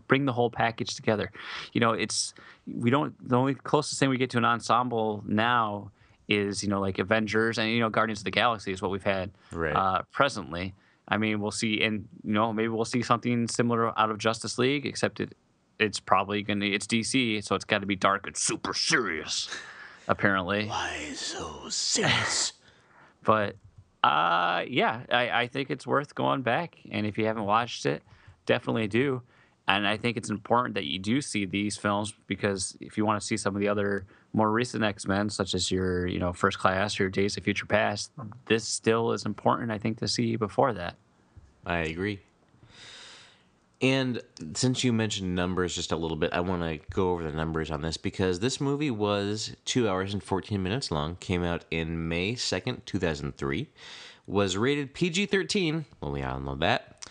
B: bring the whole package together. You know, it's we don't the only closest thing we get to an ensemble now is you know like Avengers and you know Guardians of the Galaxy is what we've had
A: Right.
B: uh, presently. I mean, we'll see, and you know maybe we'll see something similar out of Justice League, except it it's probably gonna it's DC, so it's got to be dark and super serious, apparently.
A: Why so serious?
B: But uh, yeah, I, I think it's worth going back. And if you haven't watched it, definitely do. And I think it's important that you do see these films because if you want to see some of the other more recent X Men, such as your you know First Class or Days of Future Past, this still is important. I think to see before that.
A: I agree. And since you mentioned numbers just a little bit, I want to go over the numbers on this because this movie was two hours and 14 minutes long, came out in May 2nd, 2003, was rated PG 13, well, we all know that,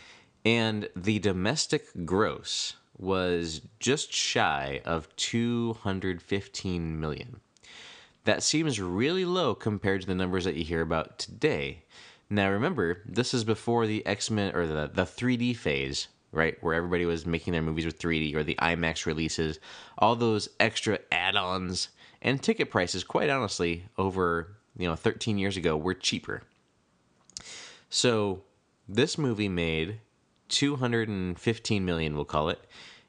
A: and the domestic gross was just shy of 215 million. That seems really low compared to the numbers that you hear about today. Now remember, this is before the X-Men or the, the 3D phase, right? Where everybody was making their movies with 3D or the IMAX releases, all those extra add-ons and ticket prices, quite honestly, over, you know, 13 years ago were cheaper. So, this movie made 215 million, we'll call it,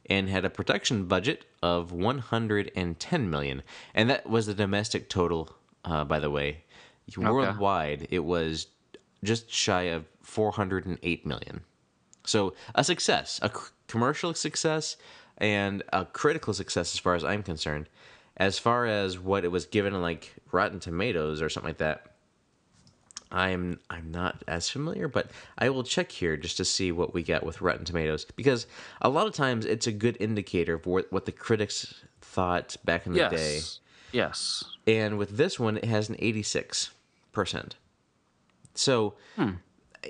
A: and had a production budget of 110 million. And that was the domestic total, uh, by the way. Worldwide, it was just shy of 408 million. So a success, a c- commercial success, and a critical success as far as I'm concerned. As far as what it was given like Rotten Tomatoes or something like that, I'm I'm not as familiar, but I will check here just to see what we get with Rotten Tomatoes because a lot of times it's a good indicator of what, what the critics thought back in the
B: yes.
A: day.
B: Yes.
A: And with this one, it has an 86%. So, hmm.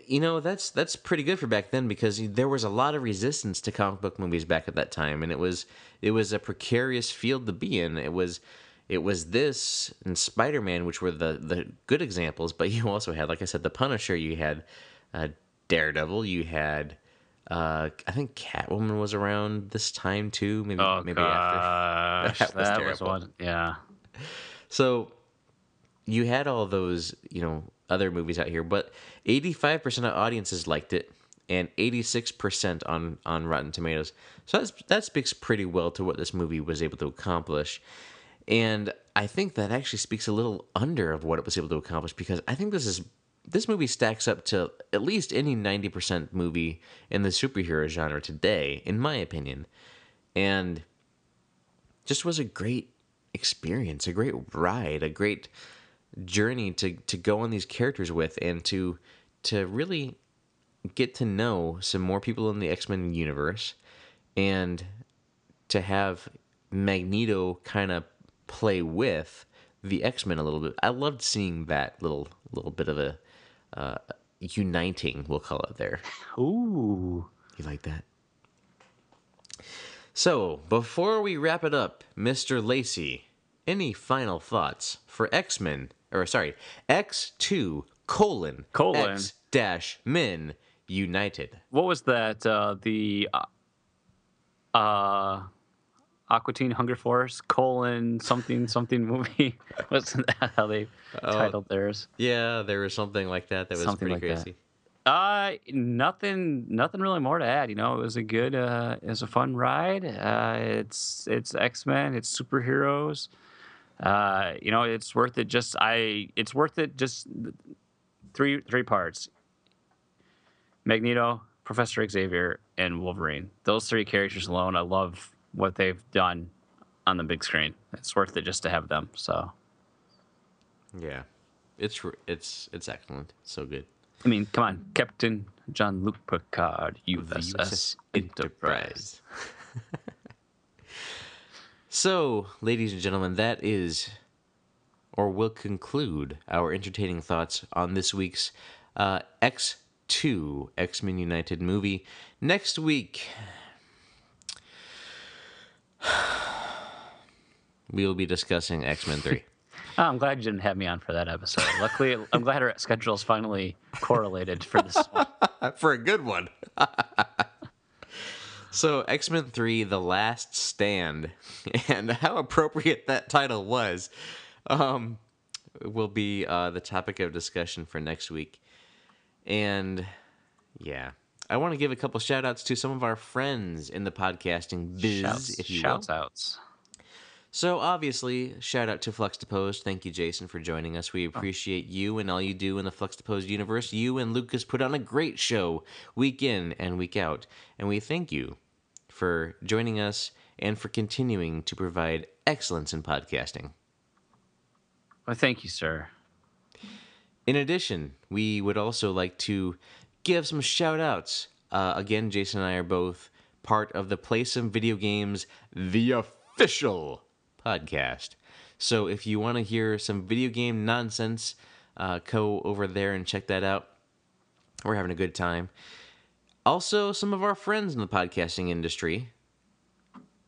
A: you know, that's that's pretty good for back then because there was a lot of resistance to comic book movies back at that time, and it was it was a precarious field to be in. It was it was this and Spider Man, which were the the good examples, but you also had, like I said, the Punisher. You had uh, Daredevil. You had. Uh, I think Catwoman was around this time too. Maybe
B: Oh
A: maybe after.
B: gosh,
A: That was
B: that was one. Yeah.
A: So you had all those, you know, other movies out here, but 85% of audiences liked it and 86% on on Rotten Tomatoes. So that's that speaks pretty well to what this movie was able to accomplish. And I think that actually speaks a little under of what it was able to accomplish because I think this is this movie stacks up to at least any 90% movie in the superhero genre today in my opinion. And just was a great experience, a great ride, a great journey to to go on these characters with and to to really get to know some more people in the X-Men universe and to have Magneto kind of play with the X-Men a little bit. I loved seeing that little little bit of a uh, uniting, we'll call it there.
B: Ooh.
A: You like that? So, before we wrap it up, Mr. Lacey, any final thoughts for X Men, or sorry, X2 colon,
B: Colon.
A: X dash Men United?
B: What was that? Uh, the uh, uh, Aqua Teen Hunger Force colon something something movie. Wasn't that how they titled theirs?
A: Yeah, there was something like that that was
B: Something
A: pretty
B: like that.
A: crazy.
B: Uh, nothing, nothing really more to add. You know, it was a good, uh, it was a fun ride. Uh, it's it's X Men, it's superheroes. Uh, you know, it's worth it. Just I, it's worth it. Just three three parts. Magneto, Professor Xavier, and Wolverine. Those three characters alone, I love what they've done on the big screen. It's worth it just to have them. So,
A: Yeah, it's it's it's excellent. So good.
B: I mean, come on, Captain Jean-Luc Picard, USS Enterprise.
A: So, ladies and gentlemen, that is, or will conclude our entertaining thoughts on this week's uh, X2 X Men United movie. Next week, we will be discussing X Men 3.
B: Oh, I'm glad you didn't have me on for that episode. Luckily, I'm glad our schedules finally correlated for this one.
A: for a good one. so, X Men 3 The Last Stand, and how appropriate that title was, um, will be uh, the topic of discussion for next week. And yeah, I want to give a couple shout outs to some of our friends in the podcasting biz,
B: Shouts,
A: if you will.
B: outs.
A: So obviously, shout out to Fluxtapose. Thank you, Jason, for joining us. We oh. appreciate you and all you do in the Fluxtapose universe. You and Lucas put on a great show week in and week out, and we thank you for joining us and for continuing to provide excellence in podcasting.
B: Well, thank you, sir.
A: In addition, we would also like to give some shout outs. Uh, again, Jason and I are both part of the Play Some Video Games, the official podcast. So if you want to hear some video game nonsense, uh, go over there and check that out. We're having a good time. Also, some of our friends in the podcasting industry,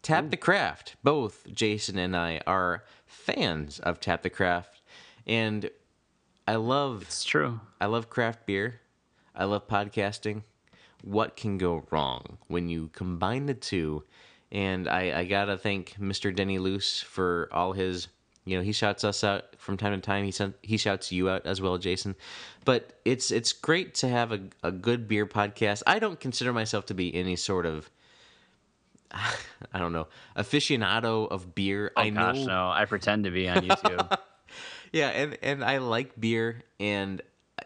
A: Tap the Craft. Both Jason and I are fans of Tap the Craft, and I love
B: It's true.
A: I love craft beer. I love podcasting. What can go wrong when you combine the two? And I, I gotta thank Mr. Denny Luce for all his. You know, he shouts us out from time to time. He sent, he shouts you out as well, Jason. But it's it's great to have a, a good beer podcast. I don't consider myself to be any sort of I don't know aficionado of beer.
B: Oh
A: I know
B: gosh, no! I pretend to be on YouTube.
A: yeah and and i like beer and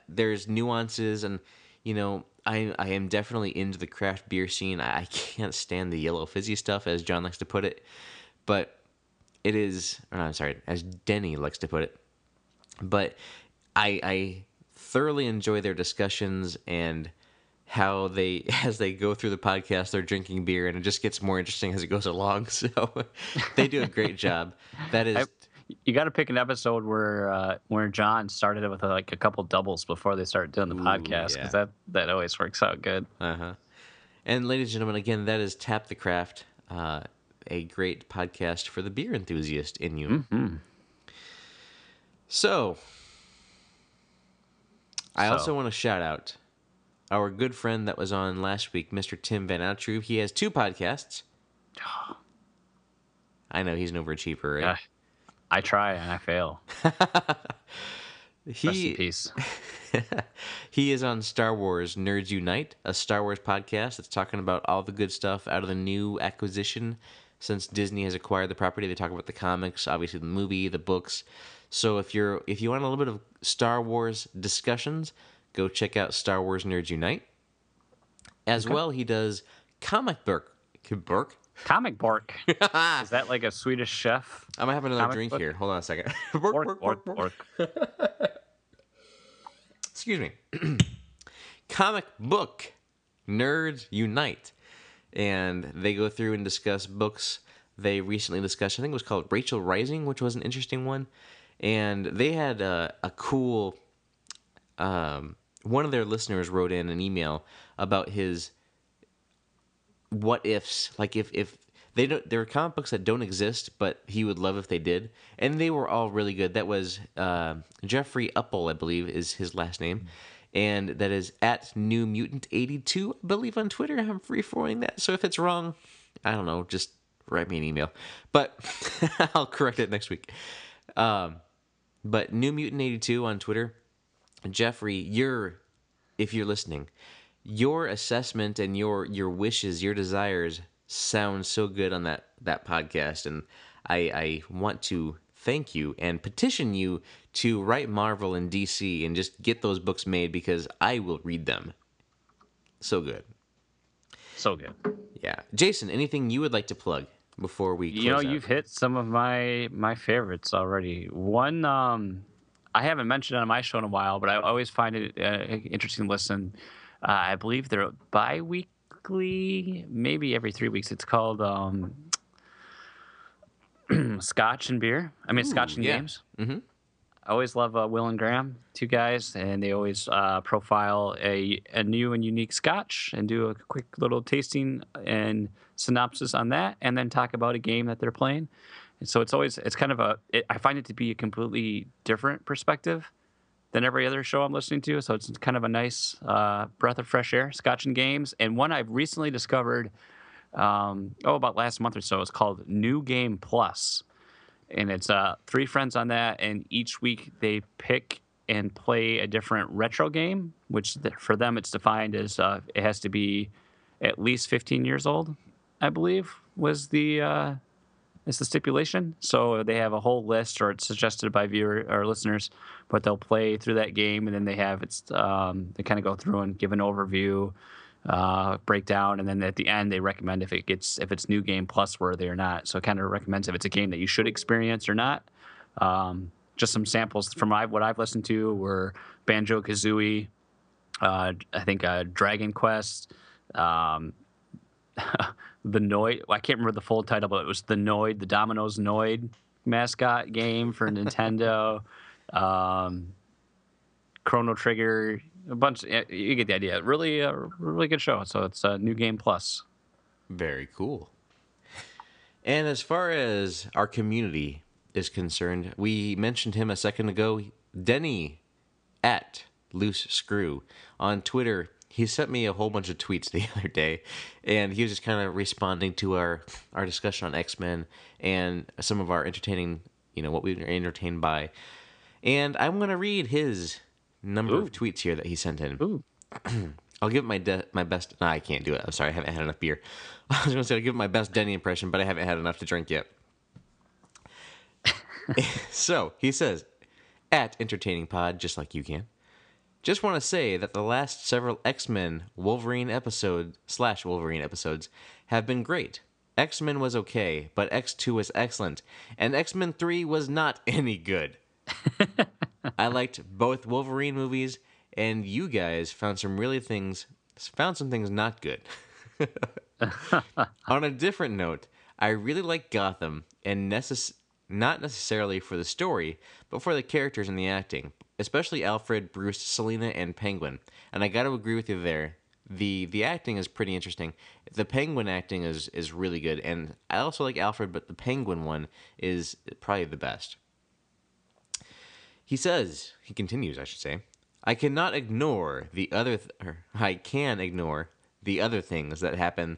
A: there's nuances and you know i i am definitely into the craft beer scene. I, can't stand the yellow fizzy stuff as john likes to put it. But it is or no, i'm sorry as denny likes to put it. But i i thoroughly enjoy their discussions and how they as they go through the podcast they're drinking beer and it just gets more interesting as it goes along. So they do a great job. That is
B: I- you got to pick an episode where uh, where John started it with like a couple doubles before they started doing the podcast because
A: yeah.
B: that that always works out good.
A: Uh huh. And ladies and gentlemen, again, that is Tap the Craft, uh, a great podcast for the beer enthusiast in you.
B: Mm-hmm.
A: So, I
B: So.
A: also want to shout out our good friend that was on last week, Mr. Tim Van Outruve. He has two podcasts. I know he's an overachiever, right?
B: I try and I fail. Rest in
A: he
B: peace.
A: he is on Star Wars Nerds Unite, a Star Wars podcast that's talking about all the good stuff out of the new acquisition since Disney has acquired the property. They talk about the comics, obviously the movie, the books. So if you're if you want a little bit of Star Wars discussions, go check out Star Wars Nerds Unite. As well, he does comic book book.
B: Comic Bork. Is that like a Swedish chef?
A: I'm gonna have another
B: Comic
A: drink
B: book?
A: here. Hold on a second.
B: Bork, Bork, Bork.
A: excuse me, comic book nerds unite, and they go through and discuss books they recently discussed. I think it was called Rachel Rising, which was an interesting one, and they had a, a cool. Um, one of their listeners wrote in an email about his what ifs, like if if they don't, there are comic books that don't exist, but he would love if they did, and they were all really good. That was uh, Jeffrey Uppel, I believe, is his last name, and that is at New Mutant eighty two, I believe, on Twitter. I'm free forwarding that, so if it's wrong, I don't know, just write me an email, but I'll correct it next week. Um, but New Mutant eighty two on Twitter, Jeffrey, you're if you're listening, your assessment and your your wishes, your desires sound so good on that that podcast, and I I want to thank you and petition you to write Marvel and DC and just get those books made because I will read them. So good.
B: So good.
A: Yeah, Jason, anything you would like to plug before we? Close
B: you know,
A: out?
B: you've hit some of my my favorites already. One, um, I haven't mentioned on my show in a while, but I always find it uh, interesting to listen. Uh, I believe they're bi-weekly, maybe every three weeks. It's called um, Scotch and Beer. I mean, Scotch and
A: yeah.
B: Games.
A: Mhm.
B: I always love uh, Will and Graham, two guys, and they always uh, profile a, a new and unique Scotch and do a quick little tasting and synopsis on that, and then talk about a game that they're playing. And so it's always it's kind of a it, I find it to be a completely different perspective than every other show I'm listening to. So it's kind of a nice uh, breath of fresh air. Scotch and games, and one I've recently discovered. Um, oh, about last month or so. It's called New Game Plus and it's uh, three friends on that, and each week they pick and play a different retro game, which for them it's defined as uh, it has to be at least 15 years old, I believe was the uh, is the stipulation. So they have a whole list, or it's suggested by viewer or listeners, but they'll play through that game, and then they have it's um, they kind of go through and give an overview uh, breakdown, and then at the end they recommend if it gets if it's new game plus worthy or not. So it kind of recommends if it's a game that you should experience or not. Um, just some samples from what I've listened to were Banjo Kazooie, uh, I think uh, Dragon Quest, um, the Noid. I can't remember the full title, but it was the Noid, the Domino's Noid mascot game for Nintendo. Um, Chrono Trigger, a bunch. You get the idea. Really, a really good show. So it's a new game plus.
A: Very cool. And as far as our community is concerned, we mentioned him a second ago. Denny at Loose Screw on Twitter. He sent me a whole bunch of tweets the other day, and he was just kind of responding to our our discussion on X Men and some of our entertaining, you know, what we were entertained by. And I'm gonna read his number
B: Ooh.
A: of tweets here that he sent in.
B: Ooh.
A: I'll give it my de- my best. No, I can't do it. I'm sorry, I haven't had enough beer. I was gonna say I'll give it my best Denny impression, but I haven't had enough to drink yet. so he says, at entertaining pod, just like you can. Just want to say that the last several X Men Wolverine episode slash Wolverine episodes have been great. X Men was okay, but X Two was excellent, and X Men Three was not any good. I liked both Wolverine movies, and you guys found some really things found some things not good. On a different note, I really like Gotham, and necess- not necessarily for the story, but for the characters and the acting, especially Alfred, Bruce, Selina, and Penguin. And I got to agree with you there. the The acting is pretty interesting. The Penguin acting is is really good, and I also like Alfred, but the Penguin one is probably the best. He says, he continues, I should say, I cannot ignore the other, th- I can ignore the other things that happen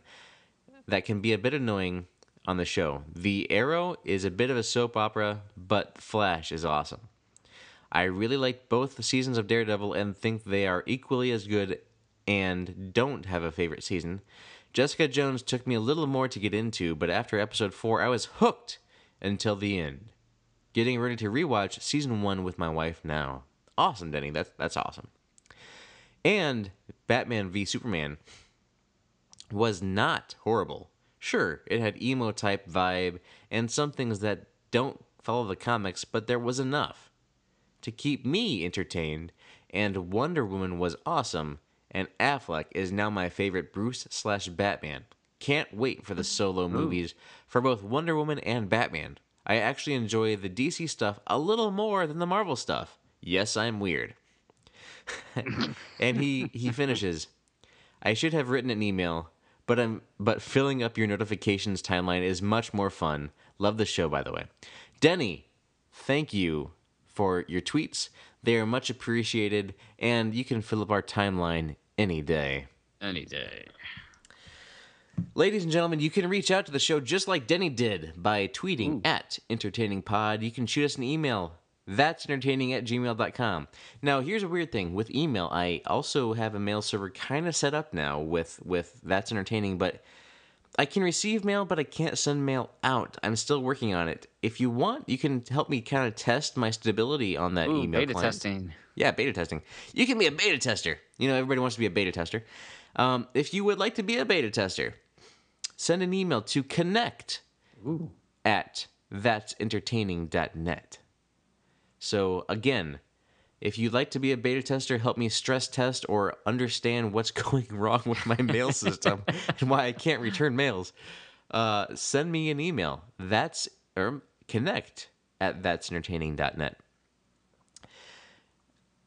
A: that can be a bit annoying on the show. The Arrow is a bit of a soap opera, but Flash is awesome. I really like both the seasons of Daredevil and think they are equally as good and don't have a favorite season. Jessica Jones took me a little more to get into, but after episode 4, I was hooked until the end. Getting ready to rewatch season 1 with my wife now. Awesome, Denny. That's that's awesome. And Batman v Superman was not horrible. Sure, it had emo type vibe and some things that don't follow the comics, but there was enough to keep me entertained. And Wonder Woman was awesome, and Affleck is now my favorite Bruce slash Batman. Can't wait for the solo movies for both Wonder Woman and Batman. I actually enjoy the DC stuff a little more than the Marvel stuff. Yes, I'm weird. and he he finishes. I should have written an email, but I'm but filling up your notifications timeline is much more fun. Love the show, by the way. Denny, thank you for your tweets. They are much appreciated, and you can fill up our timeline any day.
B: Any day.
A: Ladies and gentlemen, you can reach out to the show just like Denny did by tweeting at entertainingpod. You can shoot us an email. That's entertaining at gmail.com. Now, here's a weird thing. With email, I also have a mail server kind of set up now with, with That's Entertaining, but I can receive mail, but I can't send mail out. I'm still working on it. If you want, you can help me kind of test my stability on that
B: Ooh,
A: email
B: beta
A: client.
B: testing.
A: Yeah, beta testing. You can be a beta tester. You know, everybody wants to be a beta tester. Um, if you would like to be a beta tester, send an email to connect
B: Ooh.
A: at that'sentertaining.net. So, again, if you'd like to be a beta tester, help me stress test or understand what's going wrong with my mail system and why I can't return mails, uh, send me an email. That's or connect at that'sentertaining.net.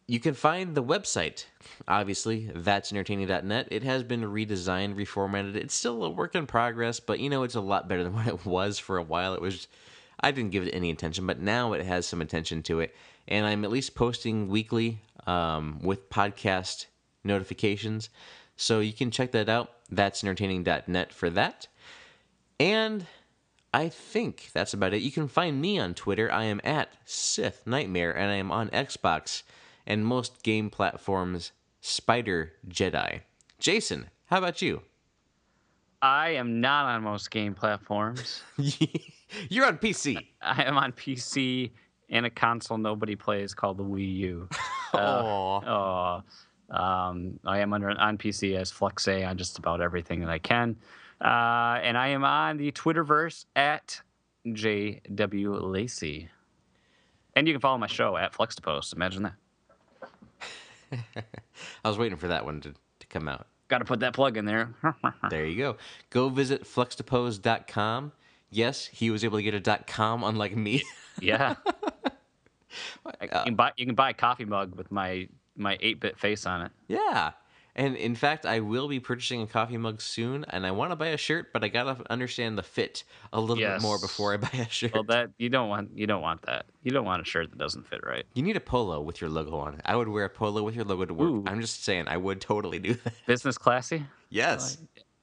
A: You can find the website, obviously, that's entertaining.net. It has been redesigned, reformatted. It's still a work in progress, but you know, it's a lot better than what it was for a while. It was, I didn't give it any attention, but now it has some attention to it. And I'm at least posting weekly um, with podcast notifications. So you can check that out. That's entertaining.net for that. And I think that's about it. You can find me on Twitter. I am at Sith Nightmare, and I am on Xbox and most game platforms, Spider Jedi. Jason, how about you?
B: I am not on most game platforms.
A: You're on PC.
B: I am on PC and a console nobody plays called the Wii U.
A: Aw.
B: Oh, um, I am under on PC as Fluxay on just about everything that I can, uh, and I am on the Twitterverse at JW Lacey, and you can follow my show at Fluxtapose. Imagine that.
A: I was waiting for that one to, to come out.
B: Got to put that plug in there.
A: There you go. Go visit fluxtapose.com. Yes, he was able to get a .com, unlike me.
B: yeah. You can buy you can buy a coffee mug with my my eight bit face on it.
A: yeah. And in fact, I will be purchasing a coffee mug soon, and I want to buy a shirt, but I gotta understand the fit a little bit more before I buy a shirt.
B: Well, that you don't want you don't want that. You don't want a shirt that doesn't fit right.
A: you need a polo with your logo on it. I would wear a polo with your logo to work.
B: Ooh.
A: I'm just saying, I would totally do that.
B: Business classy.
A: Yes.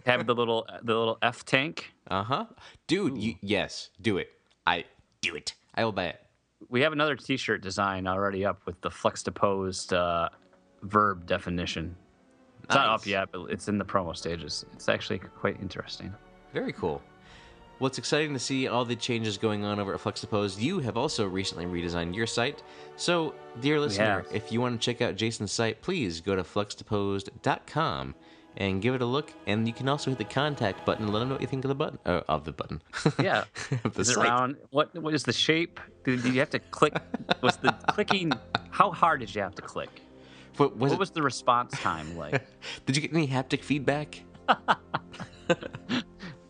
B: Have the little the little F tank.
A: Uh huh. Dude, you, yes, do it. I do it. I will buy it.
B: We have another T-shirt design already up with the flexed uh, verb definition. It's not up yet, but it's in the promo stages. It's actually quite interesting.
A: Very cool. Well, it's exciting to see all the changes going on over at Fluxtapose. You have also recently redesigned your site. So, dear listener, if you want to check out Jason's site, please go to fluxtapose.com and give it a look. And you can also hit the contact button and let them know what you think of the button. Uh, of the button.
B: Yeah.
A: the
B: Is it round? What what is the shape? Did, did you have to click? Was the clicking? How hard did you have to click?
A: What, was
B: What was the response time like?
A: did you get any haptic feedback?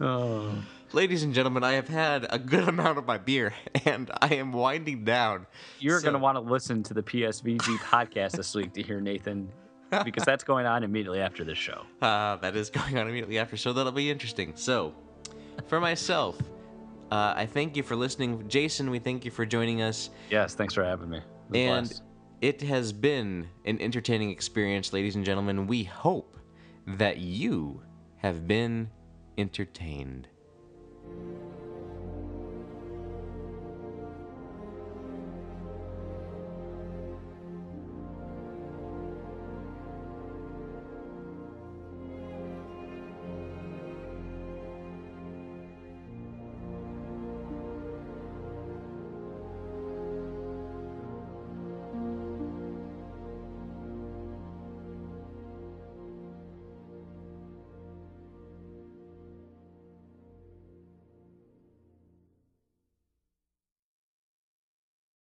B: oh.
A: Ladies and gentlemen, I have had a good amount of my beer and I am winding down.
B: You're
A: So-
B: going to want to listen to the PSVG podcast this week to hear Nathan, because that's going on immediately after this show.
A: Uh, that is going on immediately after, so that'll be interesting. So, for myself, uh, I thank you for listening. Jason, we thank you for joining us.
B: Yes, thanks for having me. It was a
A: And
B: blast.
A: it has been an entertaining experience, ladies and gentlemen. We hope that you have been entertained.